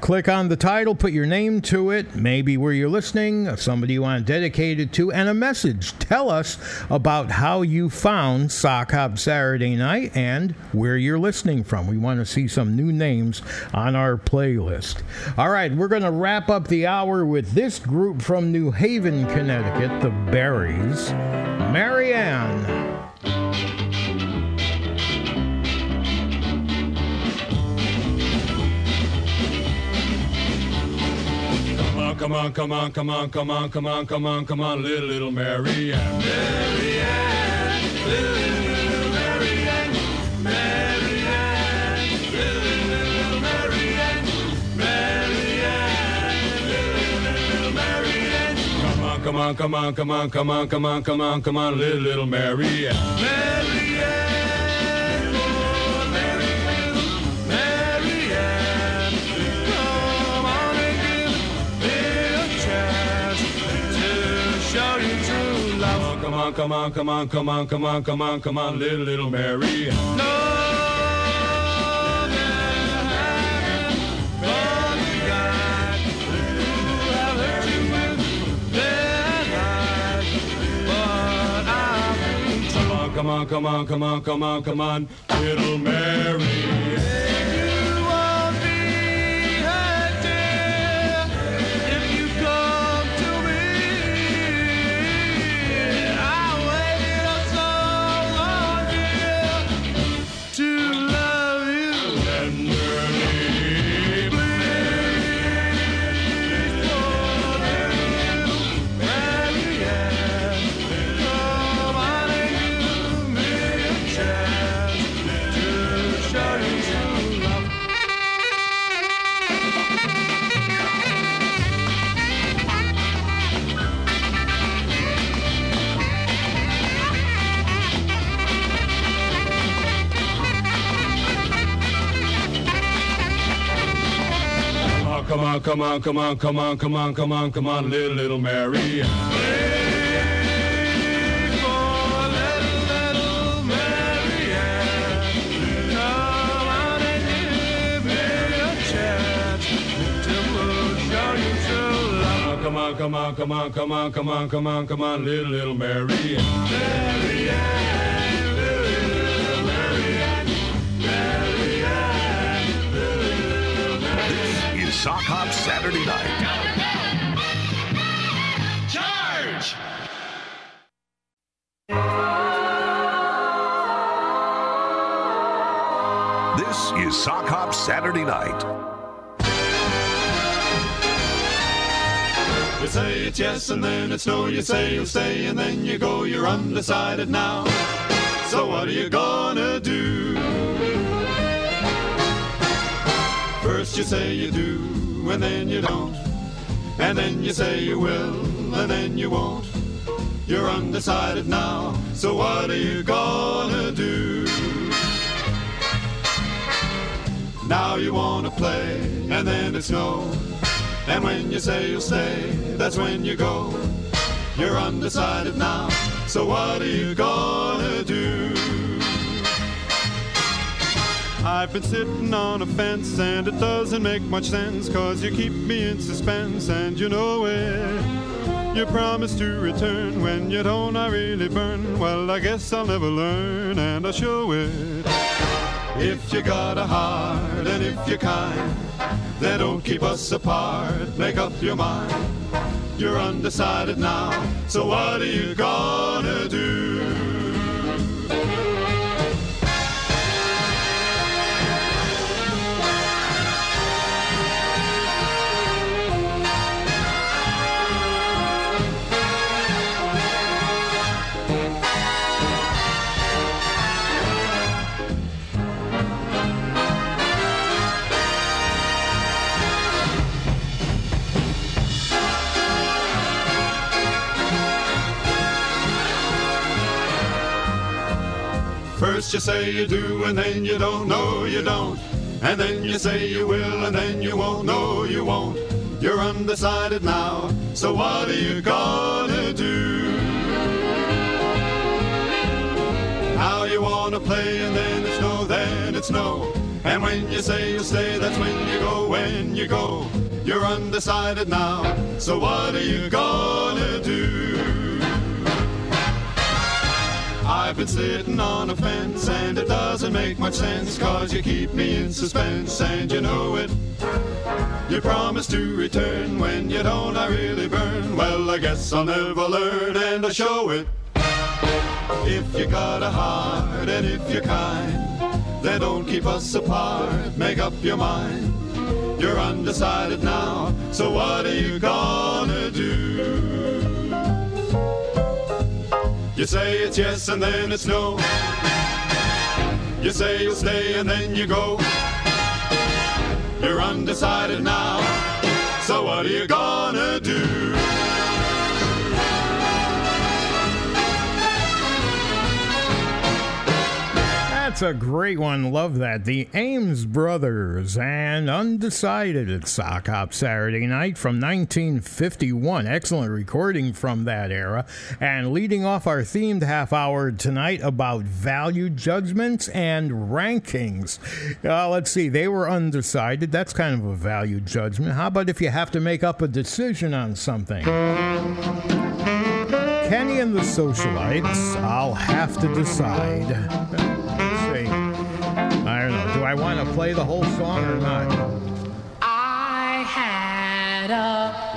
[SPEAKER 1] Click on the title, put your name to it, maybe where you're listening, uh, somebody you want to dedicate it to, and a message. Tell us about how you found Sock Hop Saturday Night and where you're listening from. We want to see some new names on our playlist. All right, we're going to wrap up the hour with this group from New Haven, Connecticut, the Berries. Marianne.
[SPEAKER 25] Come on, come on, come on, come on, come on, come on, come on, little, little Mary Ann. Mary Ann, little, little Mary Ann, Mary Ann, little, little Mary Ann. Come on, come on, come on, come on, come on, come on, come on, come on, little, little Mary Ann. Mary Ann, on, come on, come on, come on, come on, come on, come on, little, little Mary. No. Come on, come on, come on, come on, come on, little Mary. Come on, come on, come on, come on, come on, come on, come on, little, little Mary. Come on, come on, come on, come on, come on, come on, come on, come on, little, little Mary. Mary Ann,
[SPEAKER 8] Sock Hop Saturday Night.
[SPEAKER 26] Charge!
[SPEAKER 8] This is Sock Hop Saturday Night.
[SPEAKER 27] You say it's yes and then it's no. You say you'll stay and then you go. You're undecided now. So what are you gonna do? First you say you do and then you don't. And then you say you will and then you won't. You're undecided now. So what are you gonna do? Now you wanna play and then it's no. And when you say you'll stay, that's when you go. You're undecided now, so what are you gonna do? I've been sitting on a fence and it doesn't make much sense Cause you keep me in suspense and you know it. You promise to return when you don't I really burn. Well I guess I'll never learn and I'll show it. If you got a heart and if you're kind Then don't keep us apart, make up your mind. You're undecided now, so what are you gonna do? First you say you do, and then you don't know you don't. And then you say you will, and then you won't know you won't. You're undecided now, so what are you gonna do? Now you wanna play, and then it's no, then it's no. And when you say you stay, that's when you go, when you go. You're undecided now, so what are you gonna do? I've been sitting on a fence and it doesn't make much sense Cause you keep me in suspense and you know it. You promise to return when you don't I really burn. Well I guess I'll never learn and I'll show it. If you got a heart and if you're kind Then don't keep us apart, make up your mind. You're undecided now, so what are you gonna do? You say it's yes and then it's no. You say you'll stay and then you go. You're undecided now. So what are you gonna do?
[SPEAKER 1] That's a great one. Love that. The Ames Brothers and Undecided at Sock Hop Saturday night from 1951. Excellent recording from that era. And leading off our themed half hour tonight about value judgments and rankings. Uh, let's see. They were undecided. That's kind of a value judgment. How about if you have to make up a decision on something? Kenny and the Socialites, I'll have to decide. I want to play the whole song or not?
[SPEAKER 28] I had a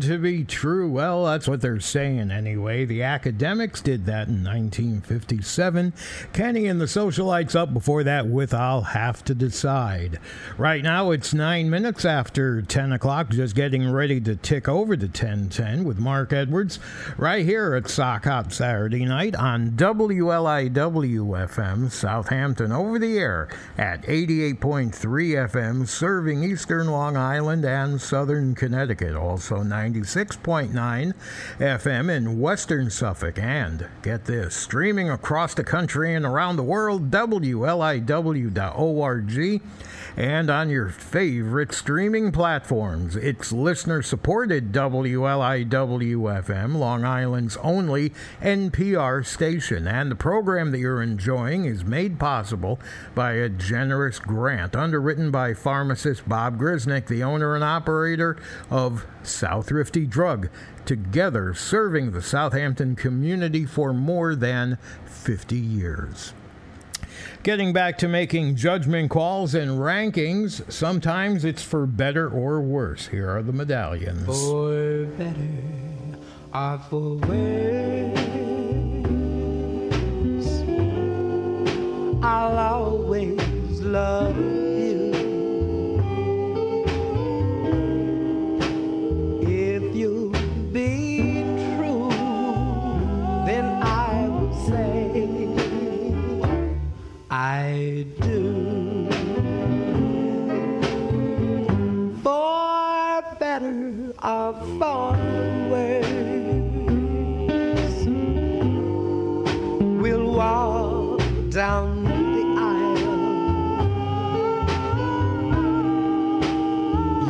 [SPEAKER 28] To be
[SPEAKER 10] true.
[SPEAKER 1] Well, that's what they're saying anyway. The academics did that in 1957. Kenny and the Socialites up before that with I'll Have to Decide. Right now it's nine minutes after 10 o'clock, just getting ready to tick over to 1010 with Mark Edwards right here at Sock Hop Saturday night on WLIW FM Southampton over the air at 88.3 FM, serving eastern Long Island and southern Connecticut. Also 96.9 FM in western Suffolk. And get this, streaming across the country and around the world, WLIW.org and on your favorite streaming platforms. It's listener supported WLIW FM, Long Island's only NPR station. And the program that you're enjoying is made possible by a generous grant underwritten by pharmacist Bob Grisnick, the owner and operator of South Thrifty Drug. Together, serving the Southampton community for more than 50 years. Getting back to making judgment calls and rankings, sometimes it's for better or worse. Here are the medallions.
[SPEAKER 22] For better or for worse, I'll always love you. I do. For better or for worse, we'll walk down the aisle.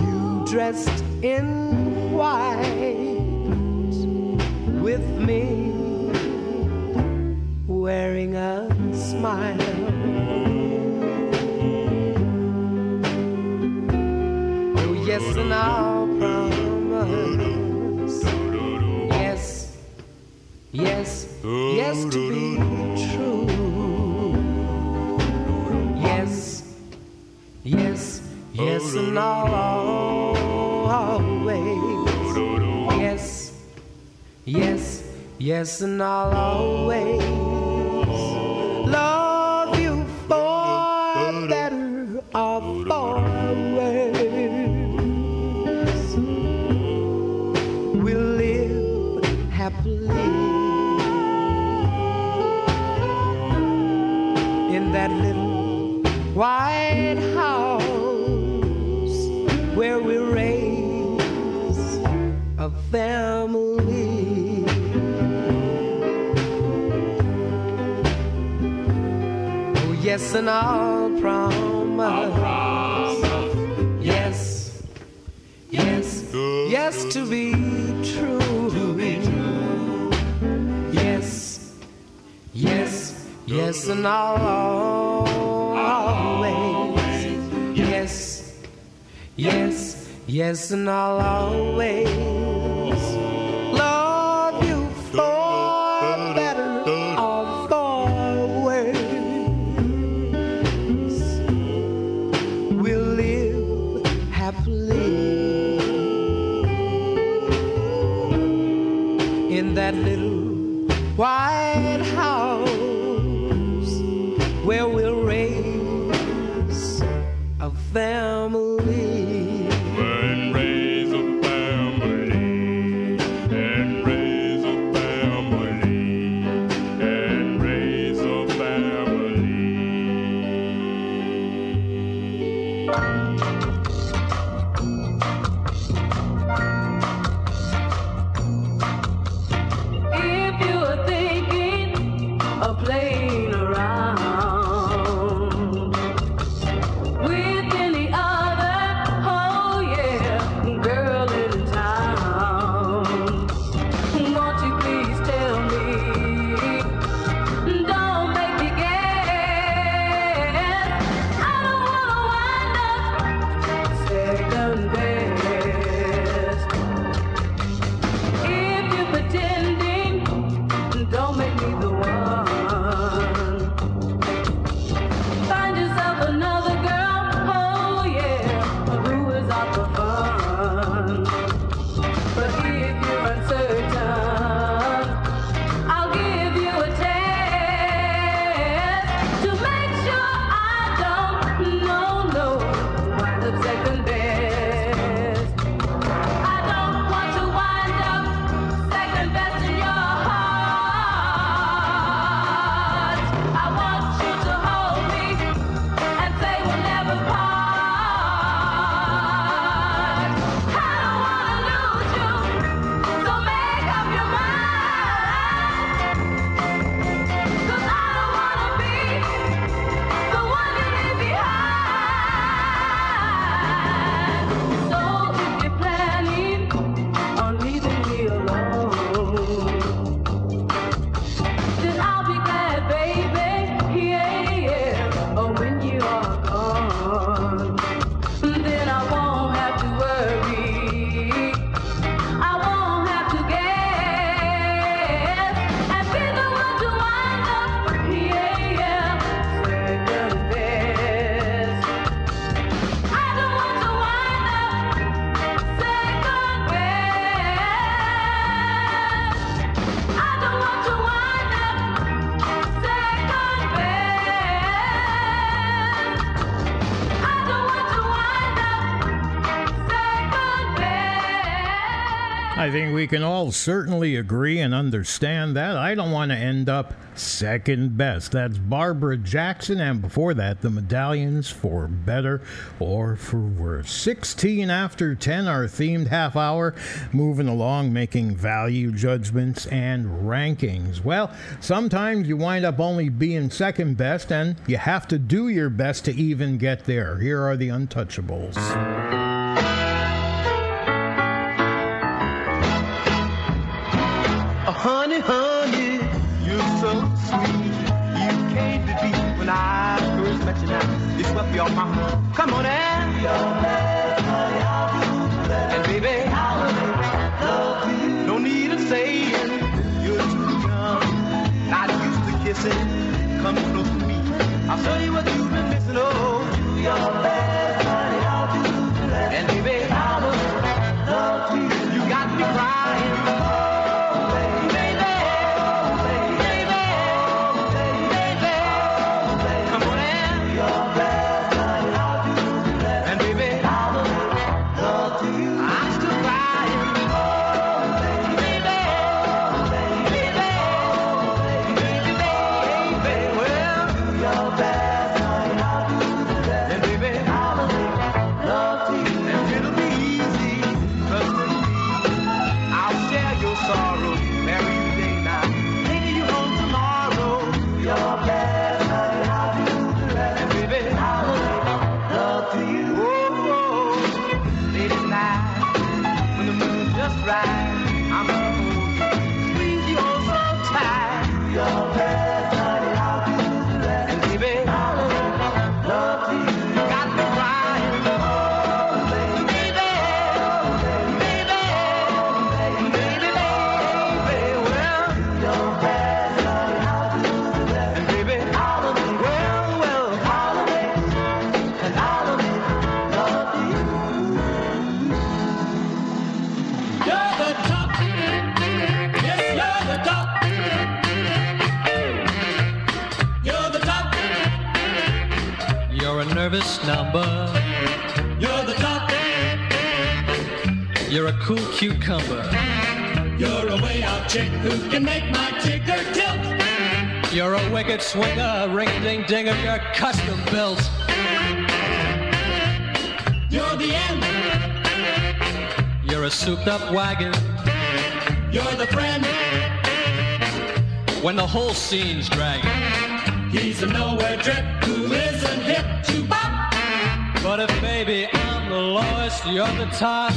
[SPEAKER 22] You dressed in white with me, wearing a smile. Yes, and I'll promise. Yes, yes, yes, to be true. Yes, yes, yes, and I'll always. Yes, yes, yes, and I'll always yes, and I'll promise. Yes, yes, yes, to be true. Yes, yes, yes, and I'll always. Yes, yes, yes, and I'll always
[SPEAKER 1] can all certainly agree and understand that. I don't want to end up second best. That's Barbara Jackson, and before that, the Medallions for Better or for Worse. 16 after 10, our themed half hour, moving along, making value judgments and rankings. Well, sometimes you wind up only being second best, and you have to do your best to even get there. Here are the Untouchables.
[SPEAKER 29] Now. You swept me off my heart. Come on, and And baby, no need of saying you're too young. Not used to kissing. Come close to me. I'll show you what you've been missing. Oh,
[SPEAKER 30] cool cucumber.
[SPEAKER 31] You're a way out chick who can make my jigger tilt.
[SPEAKER 30] You're a wicked swinger, ring ding dinger, you're custom built.
[SPEAKER 31] You're the end.
[SPEAKER 30] You're a souped up wagon.
[SPEAKER 31] You're the friend.
[SPEAKER 30] When the whole scene's dragging.
[SPEAKER 31] He's a nowhere drip who isn't hip to bop.
[SPEAKER 30] But if baby I'm the lowest, you're the top.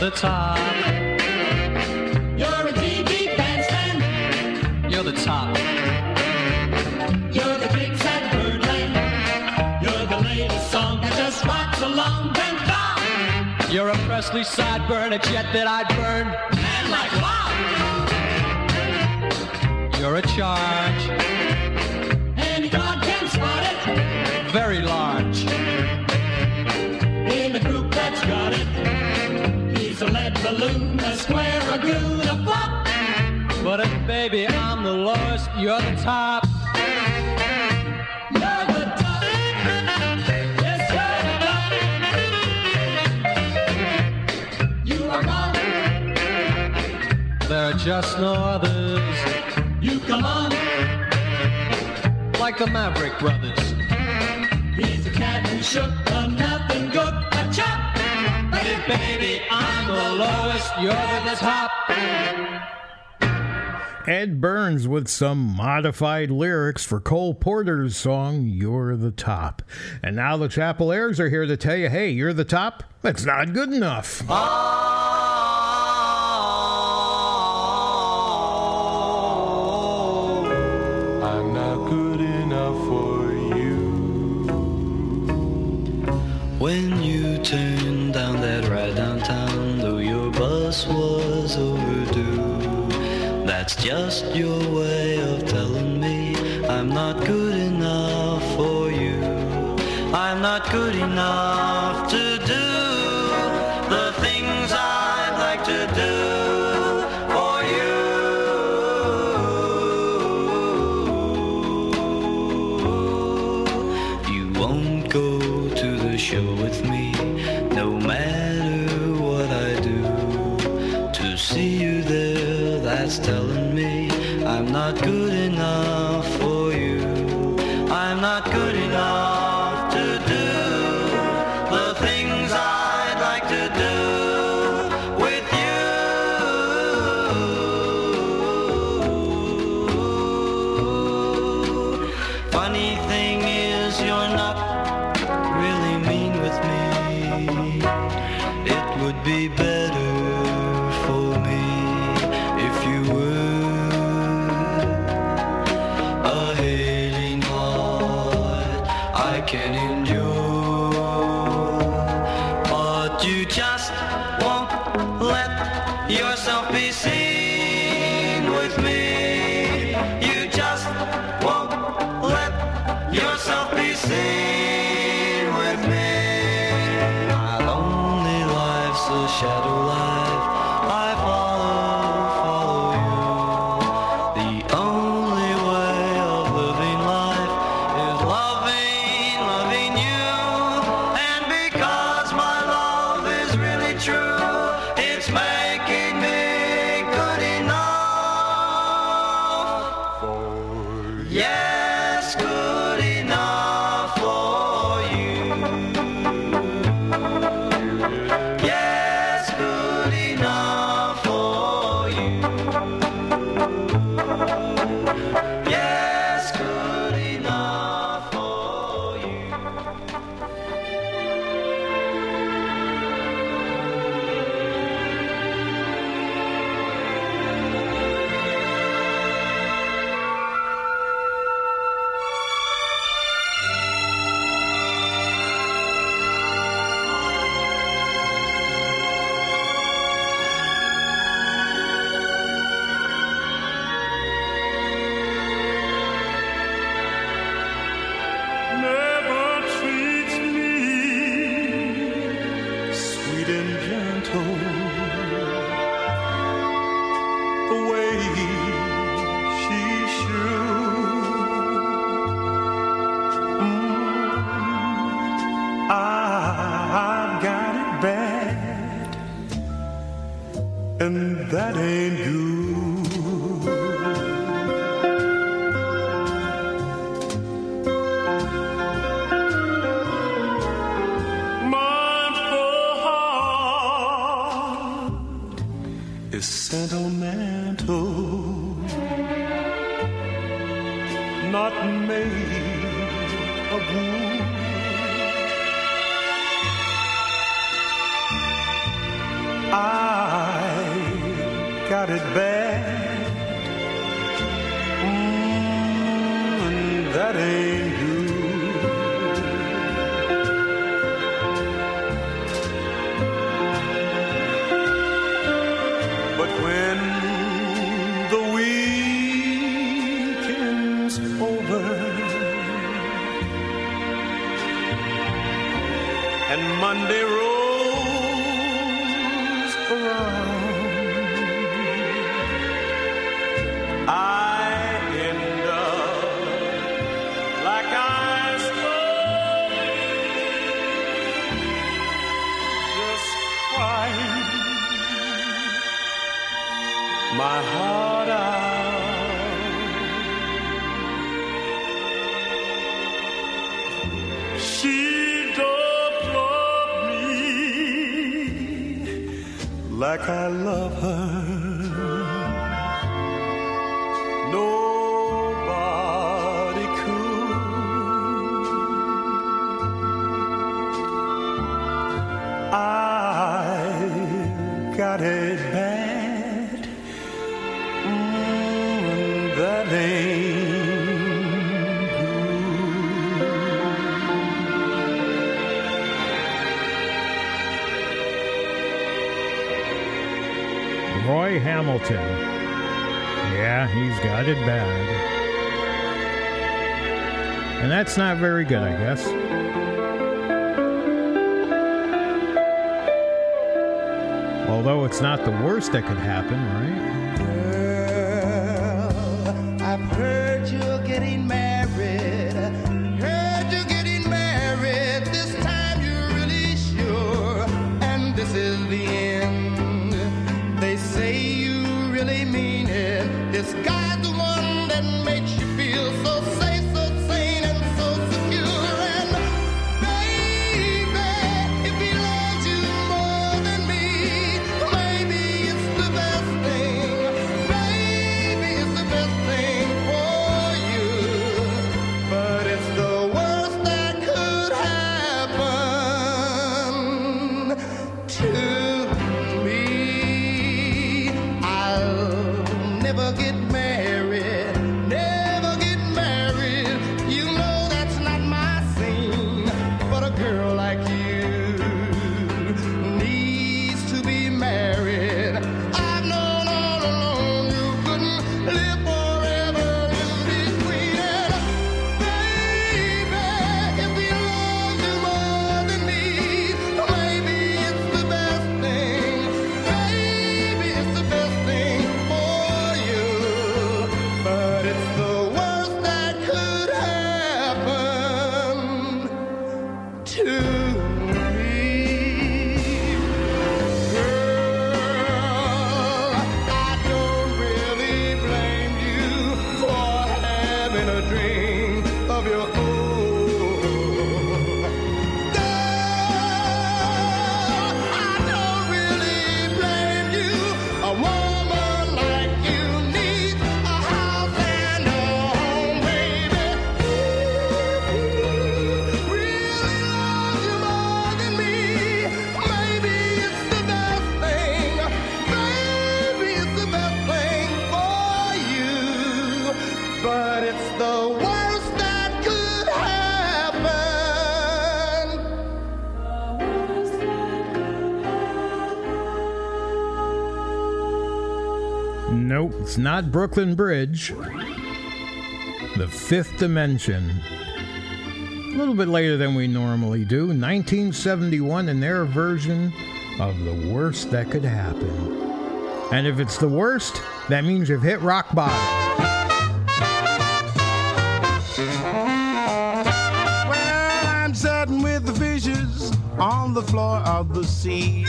[SPEAKER 31] The top. You're the top.
[SPEAKER 30] You're
[SPEAKER 31] a TV bandstand.
[SPEAKER 30] You're the top.
[SPEAKER 31] You're the kicks at Birdland. You're the latest song that just rocks along and down.
[SPEAKER 30] You're a Presley sideburn, a jet that I'd burn.
[SPEAKER 31] And like wow.
[SPEAKER 30] You're a charge,
[SPEAKER 31] Any god can spot it.
[SPEAKER 30] very large.
[SPEAKER 31] Balloon, a square, a goon, a flop.
[SPEAKER 30] But if baby I'm the lowest, you're the top.
[SPEAKER 31] You're the top. Yes, you're. You are gone.
[SPEAKER 30] There are just no others.
[SPEAKER 31] You come on.
[SPEAKER 30] Like the Maverick Brothers.
[SPEAKER 31] Baby I'm the lowest,
[SPEAKER 30] You're the top.
[SPEAKER 1] Edd Byrnes with some modified lyrics for Cole Porter's song, You're the Top. And now the Chapel Airs are here to tell you hey, you're the top? That's not good enough.
[SPEAKER 15] I'm
[SPEAKER 13] just your way
[SPEAKER 12] Hamilton. Yeah, he's got it bad. And that's not very good, I guess. Although it's not the worst that could happen,
[SPEAKER 24] not
[SPEAKER 1] Brooklyn Bridge. The Fifth Dimension. A little bit later than we normally do, 1971 in their version of the worst that could happen. And if it's the worst, that means you've hit rock bottom.
[SPEAKER 23] on the floor of the sea.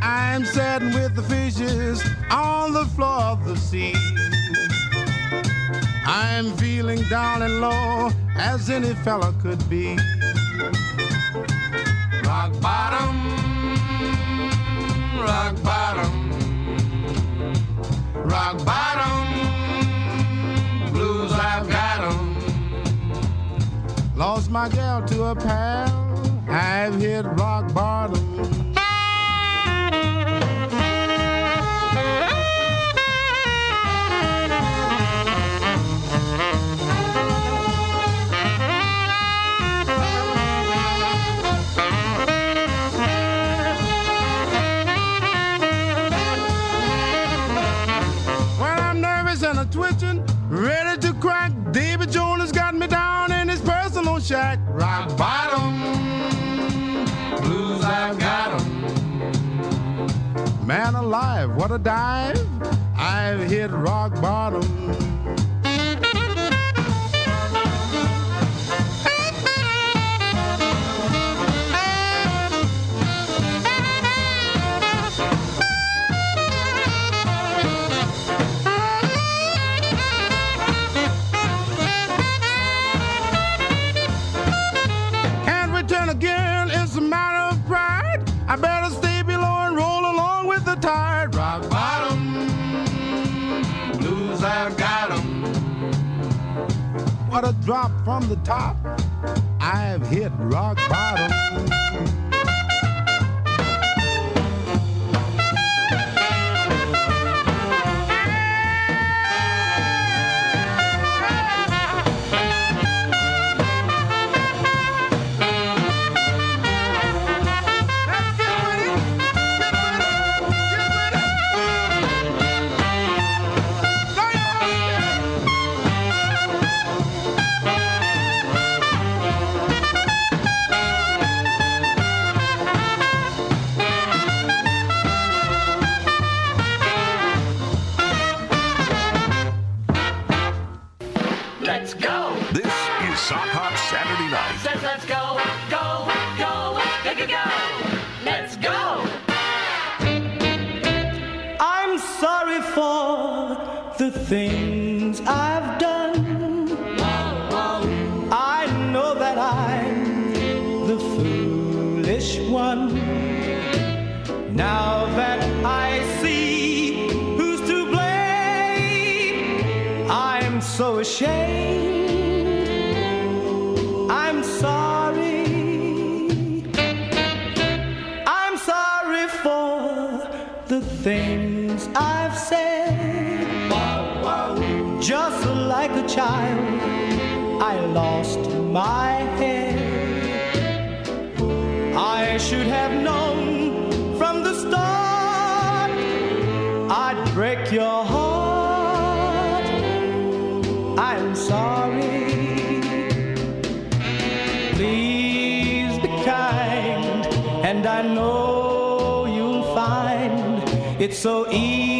[SPEAKER 23] I'm sitting with the fishes on the floor of the sea. I'm feeling down and low as any fella could be. Rock bottom, rock bottom, rock bottom, blues I've got em. Lost my gal to a pal, I've hit rock bottom. bottom. Blues, I've got them. Man alive, what a dive. I've hit rock bottom. drop from the top. I've hit rock bottom.
[SPEAKER 22] My head. I should have known from the start I'd break your heart. I'm sorry. Please be kind, and I know you'll find it's so easy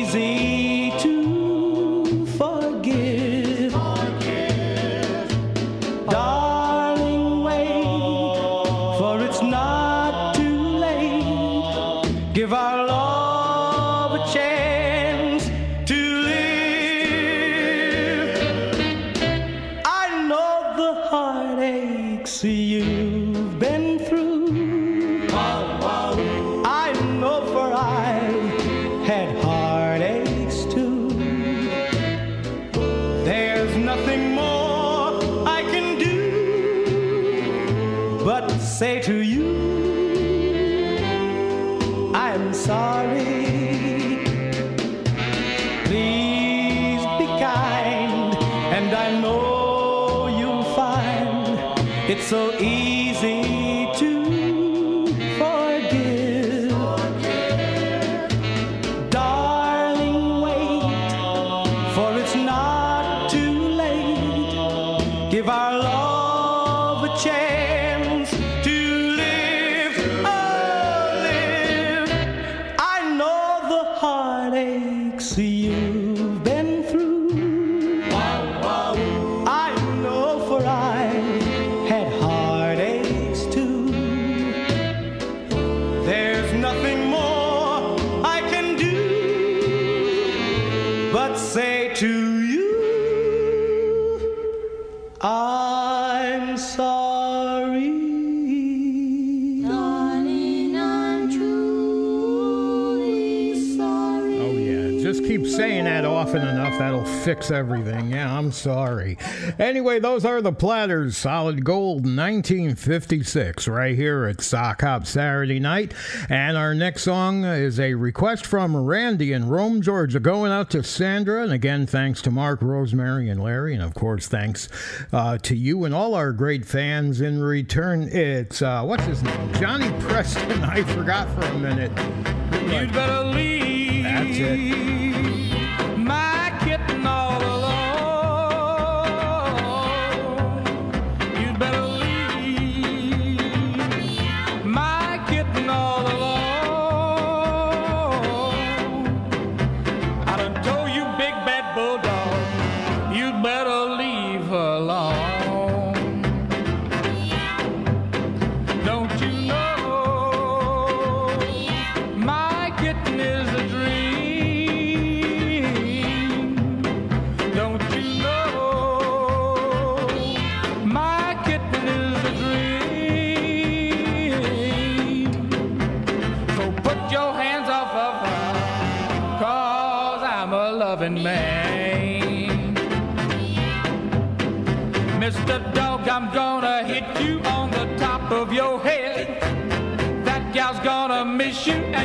[SPEAKER 32] fix everything. Yeah, I'm sorry. Anyway, those are the Platters. Solid Gold 1956 right here at Sock Hop Saturday night. And our next song is a request from Randy in Rome, Georgia, going out to Sandra. And again, thanks to Mark, Rosemary, and Larry. And of course, thanks uh, to you and all our great fans in return. It's, uh, what's his name? Johnny Preston. I forgot for a minute.
[SPEAKER 1] You'd better leave.
[SPEAKER 32] That's it.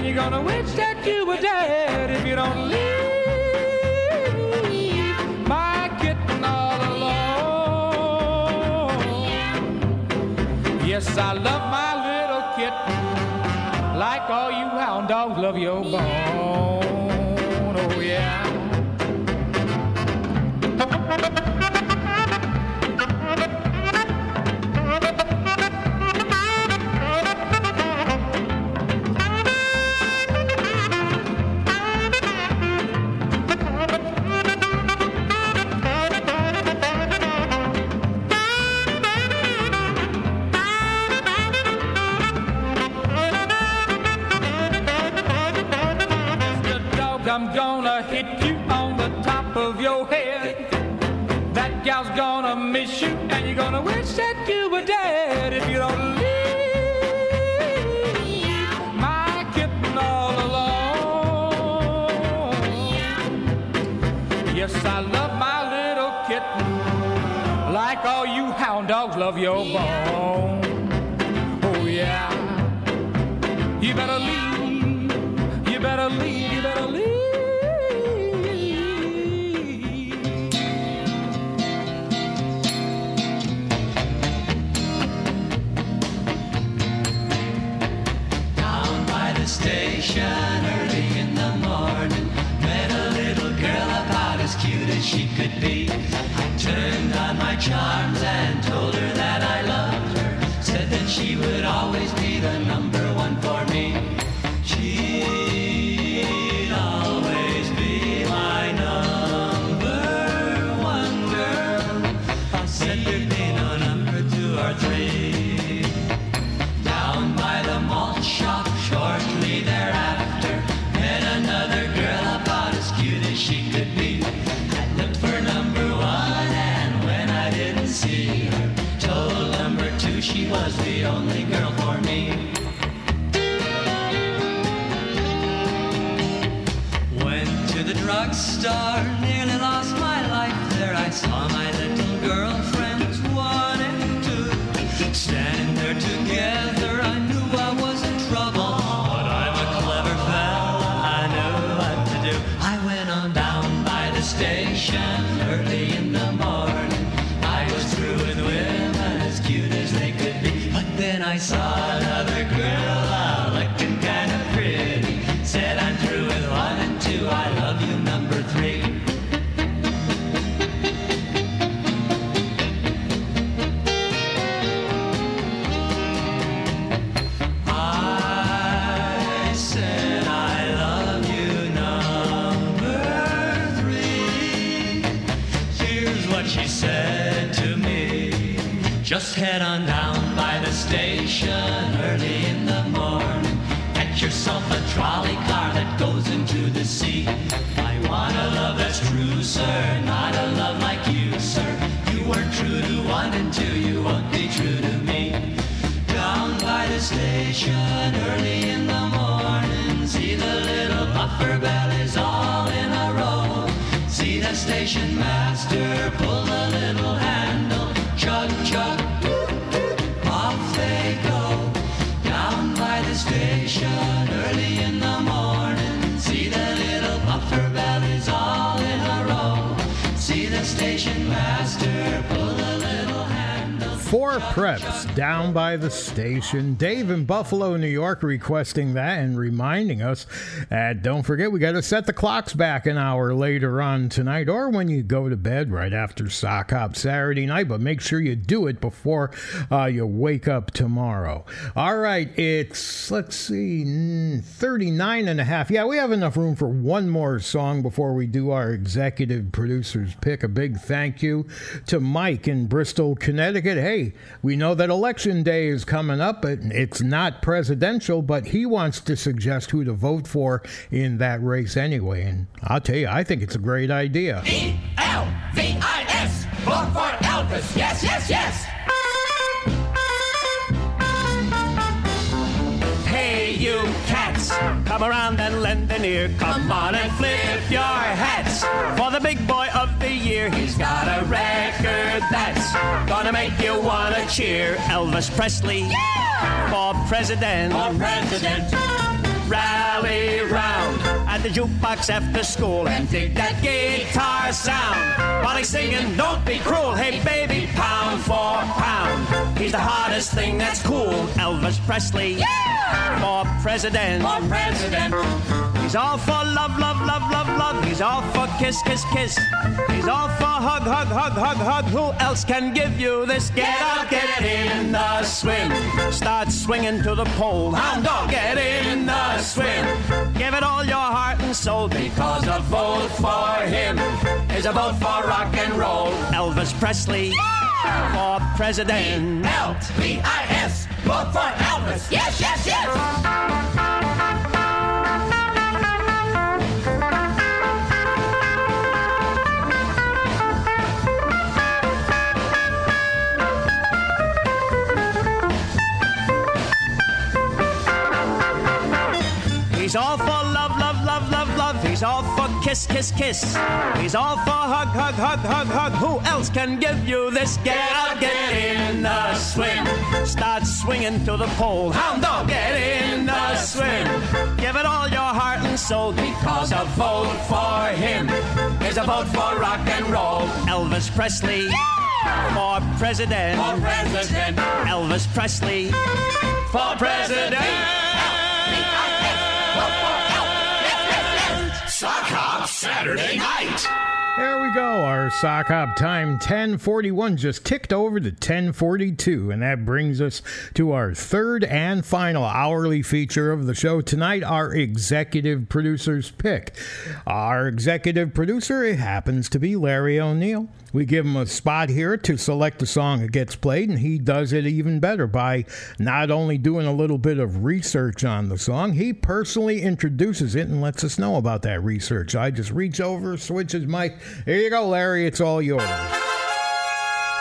[SPEAKER 1] You're gonna wish that you were dead if you don't leave my kitten all alone. Yes, I love my little kitten, like all you hound dogs love your bone. Oh yeah.
[SPEAKER 32] Top of your head. That gal's gonna miss you, and you're gonna wish that you were dead if you don't leave my kitten all alone. Yes, I love my little kitten like all you hound dogs love your bone. Oh yeah, you better leave,
[SPEAKER 15] turned on my charms and what she said to me. Just head on down by the station early in the morning. Get yourself a trolley car that goes into the sea. I want a love that's true, sir, not a love like you, sir. You weren't true to one and two, you won't be true to me. Down by the station early in the morning, see the little buffer bellies all station master pull the little handle, chug chug, off they go. Down by the station early in the morning, see the little buffer bellies all in a row. See the station master pull the little handle.
[SPEAKER 1] Four Preps down by the station. Dave in Buffalo, New York, requesting that and reminding us. Uh, don't forget, we got to set the clocks back an hour later on tonight, or when you go to bed right after sock hop Saturday night. But make sure you do it before uh, you wake up tomorrow. All right, it's let's see, mm, 39 and a half. Yeah, we have enough room for one more song before we do our executive producer's pick. A big thank you to Mike in Bristol, Connecticut. Hey, we know that election day is coming up, but it's not presidential, but he wants to suggest who to vote for in that race anyway. And I'll tell you, I think it's a great idea.
[SPEAKER 22] L-V-I-S. Vote for Elvis. Yes, yes, yes.
[SPEAKER 33] Come around and lend an ear. Come on and flip your hats. For the big boy of the year, he's got a record that's gonna make you wanna cheer. Elvis Presley yeah! for president. For president. Rally round at the jukebox after school and dig that guitar sound. While he's singing, don't be cruel. Hey, baby, pound for pound. He's the hottest thing that's cool. Elvis Presley for president. For president. He's all for love, love, love, love, love. He's all for kiss, kiss, kiss. He's all for hug, hug, hug, hug, hug. Who else can give you this? Get up, get in the swing. Start swinging to the pole. Hound dog, get in the swing. Give it all your heart and soul because a vote for him is a vote for rock and roll. Elvis Presley for president.
[SPEAKER 22] E-L-V-I-S, vote for Elvis. Yes, yes, yes.
[SPEAKER 15] He's all for love, love, love, love, love. He's all kiss, kiss, kiss. He's all for hug, hug, hug, hug, hug. Who else can give you this? Get out, get in the swing. Start swinging to the pole. Hound dog, get in the swing. Give it all your heart and soul because a vote for him is a vote for rock and roll. Elvis Presley. For president. For president. Elvis Presley. For president.
[SPEAKER 34] Saturday night.
[SPEAKER 1] There we go. Our sock hop time 1041 just ticked over to 1042, and that brings us to our third and final hourly feature of the show tonight, our executive producer's pick. Our executive producer it happens to be Larry O'Neill. We give him a spot here to select the song that gets played, and he does it even better by not only doing a little bit of research on the song, he personally introduces it and lets us know about that research. I just reach over, switch his mic. Here you go, Larry. It's all yours.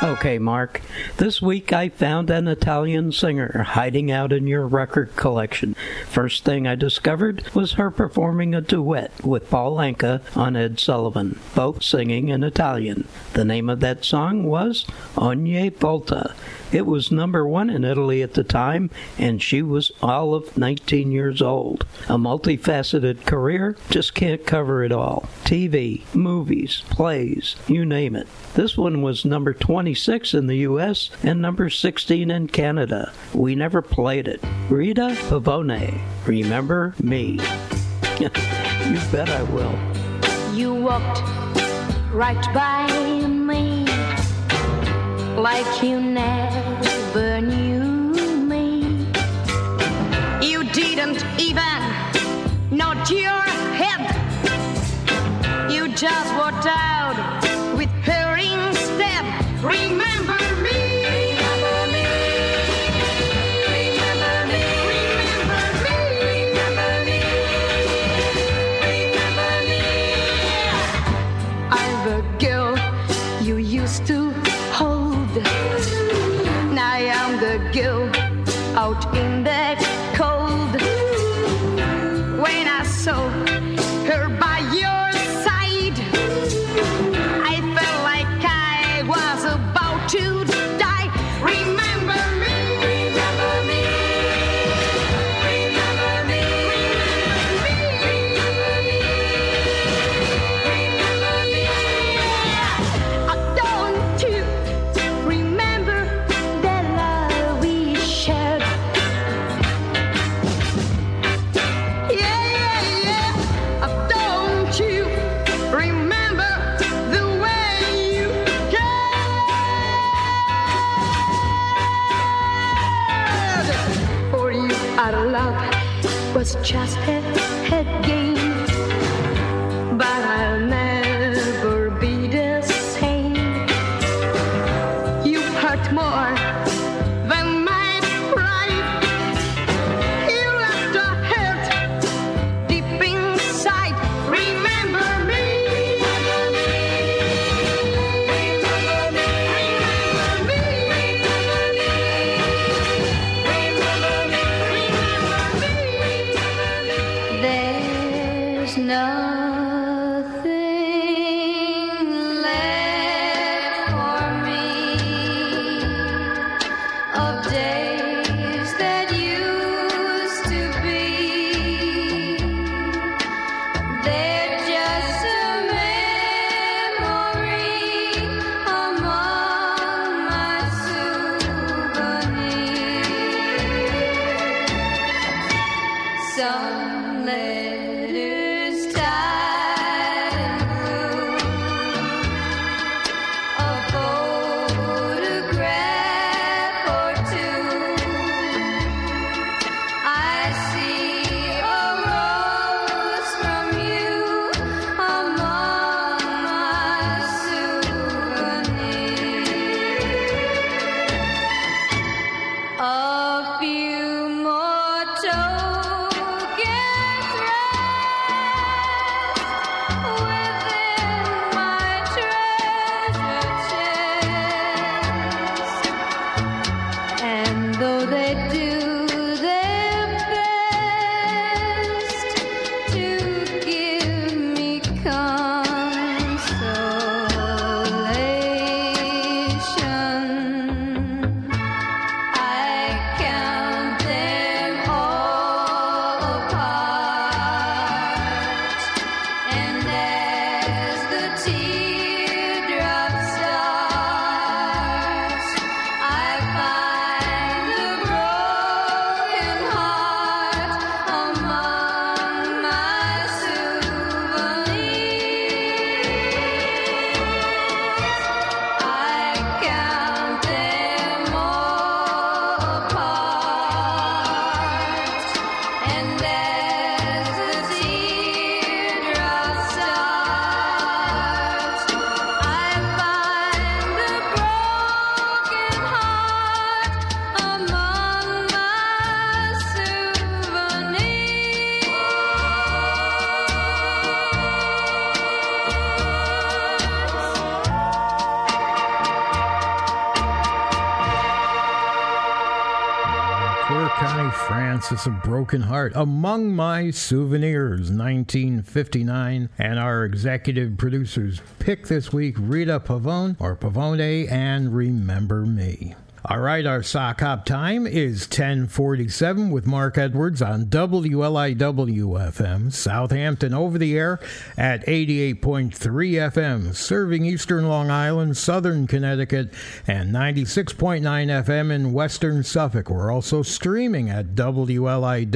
[SPEAKER 35] Okay, Mark. This week I found an Italian singer hiding out in your record collection. First thing I discovered was her performing a duet with Paul Anka on Ed Sullivan, both singing in Italian. The name of that song was Ogni Volta. It was number one in Italy at the time, and she was all of 19 years old. A multifaceted career, just can't cover it all. TV, movies, plays, you name it. This one was number 26 in the US and number 16 in Canada. We never played it. Rita Pavone, remember me. you bet I will.
[SPEAKER 9] You walked right by me like you never knew me. You didn't even nod your head. You just walked out with her instead. Remember
[SPEAKER 1] Francis of Broken Heart, Among My Souvenirs, 1959. And our executive producers pick this week Rita Pavone, or Pavone, and Remember Me. All right, our sock hop time is 1047 with Mark Edwards on WLIW-FM, Southampton over the air at 88.3 FM, serving eastern Long Island, southern Connecticut, and 96.9 FM in western Suffolk. We're also streaming at WLIW.org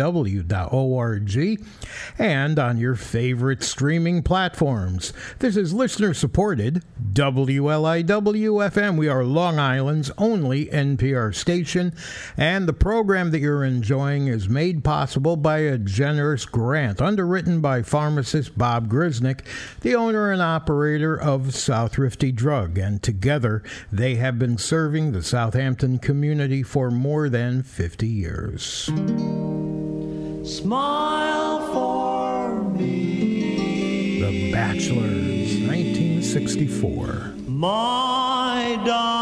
[SPEAKER 1] and on your favorite streaming platforms. This is listener supported WLIW-FM. We are Long Island's only NPR station, and the program that you're enjoying is made possible by a generous grant underwritten by pharmacist Bob Grisnick, the owner and operator of South Thrifty Drug, and together they have been serving the Southampton community for more than 50 years.
[SPEAKER 22] Smile for me.
[SPEAKER 1] The Bachelors, 1964.
[SPEAKER 22] My darling,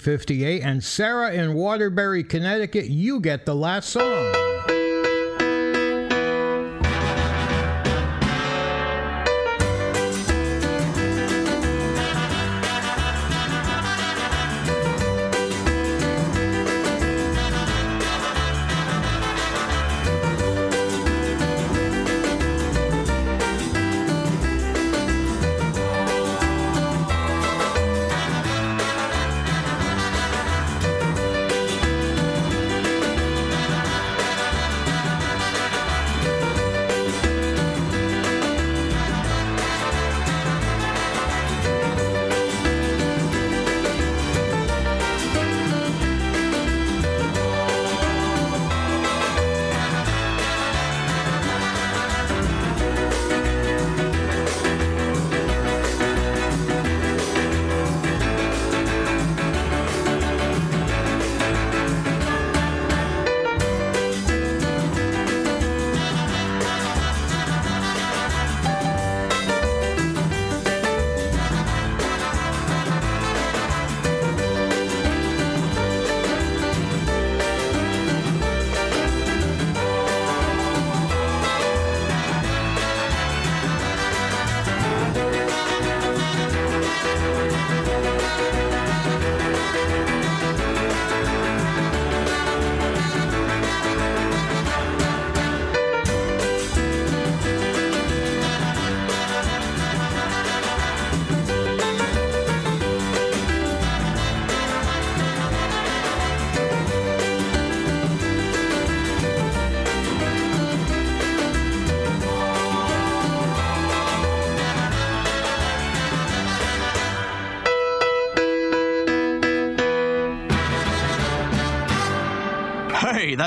[SPEAKER 1] 1958, and Sarah in Waterbury, Connecticut. You get the last song.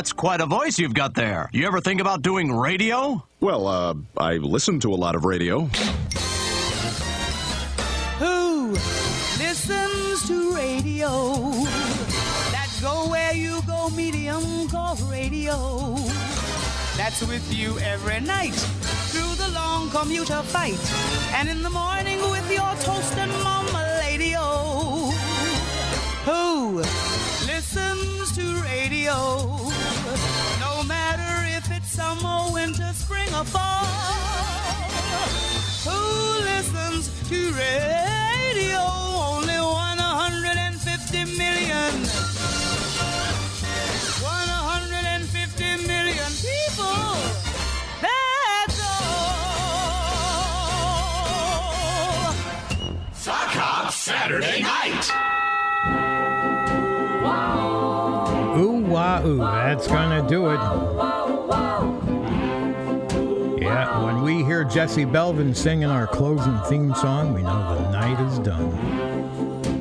[SPEAKER 36] That's quite a voice you've got there. You ever think about doing radio?
[SPEAKER 37] Well, uh, I listen to a lot of radio.
[SPEAKER 22] Who listens to radio? That go where you go, medium called radio. That's with you every night through the long commuter fight, and in the morning with your toast and mama lady. Oh, who listens to radio? Spring, or fall. Who listens to radio? Only 150 million. 150 million people. That's all.
[SPEAKER 8] Sock Hop Saturday night.
[SPEAKER 1] Ooh, wah, ooh. That's gonna do it. Yeah, when we hear Jesse Belvin singing our closing theme song, we know the night is done.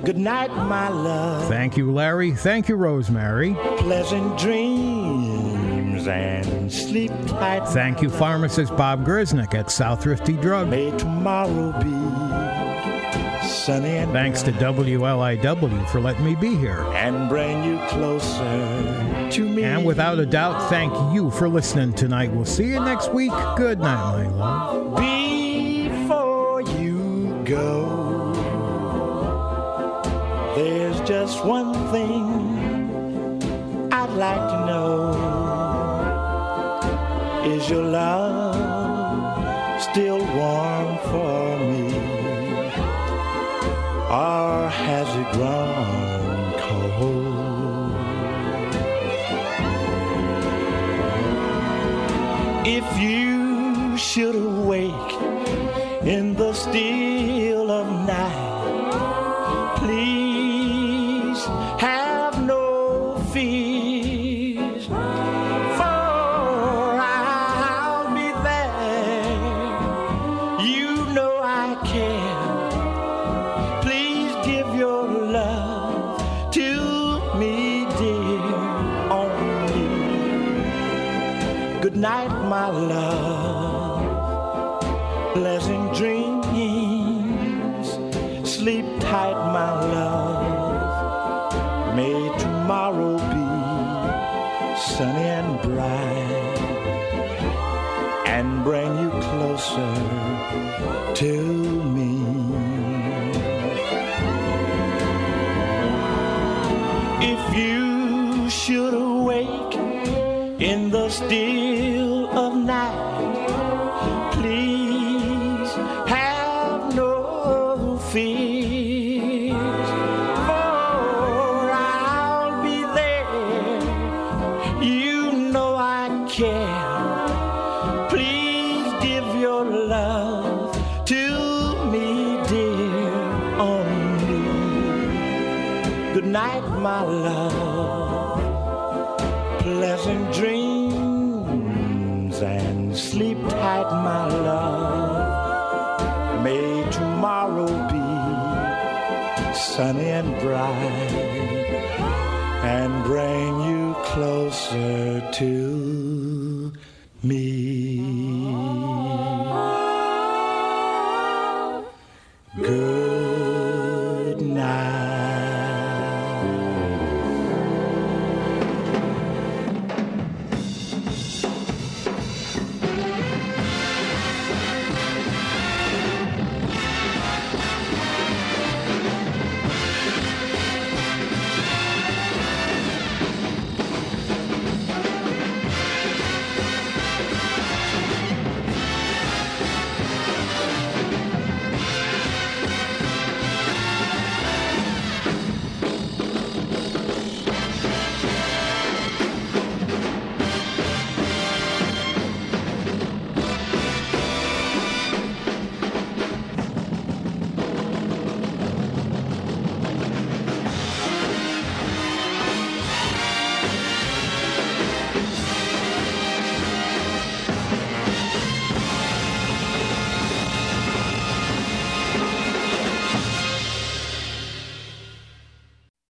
[SPEAKER 24] Good night, my love.
[SPEAKER 1] Thank you, Larry. Thank you, Rosemary.
[SPEAKER 24] Pleasant dreams and sleep tight.
[SPEAKER 1] Thank you, pharmacist Bob Grisnick at South Thrifty Drug.
[SPEAKER 24] May tomorrow be sunny and
[SPEAKER 1] Thanks to WLIW for letting me be here.
[SPEAKER 24] and bring you closer to me.
[SPEAKER 1] And without a doubt, thank you for listening tonight. We'll see you next week. Good night, my love.
[SPEAKER 24] Before you go, there's just one thing I'd like to know. Is your love still warm for me? Or has it grown If you should awake in the still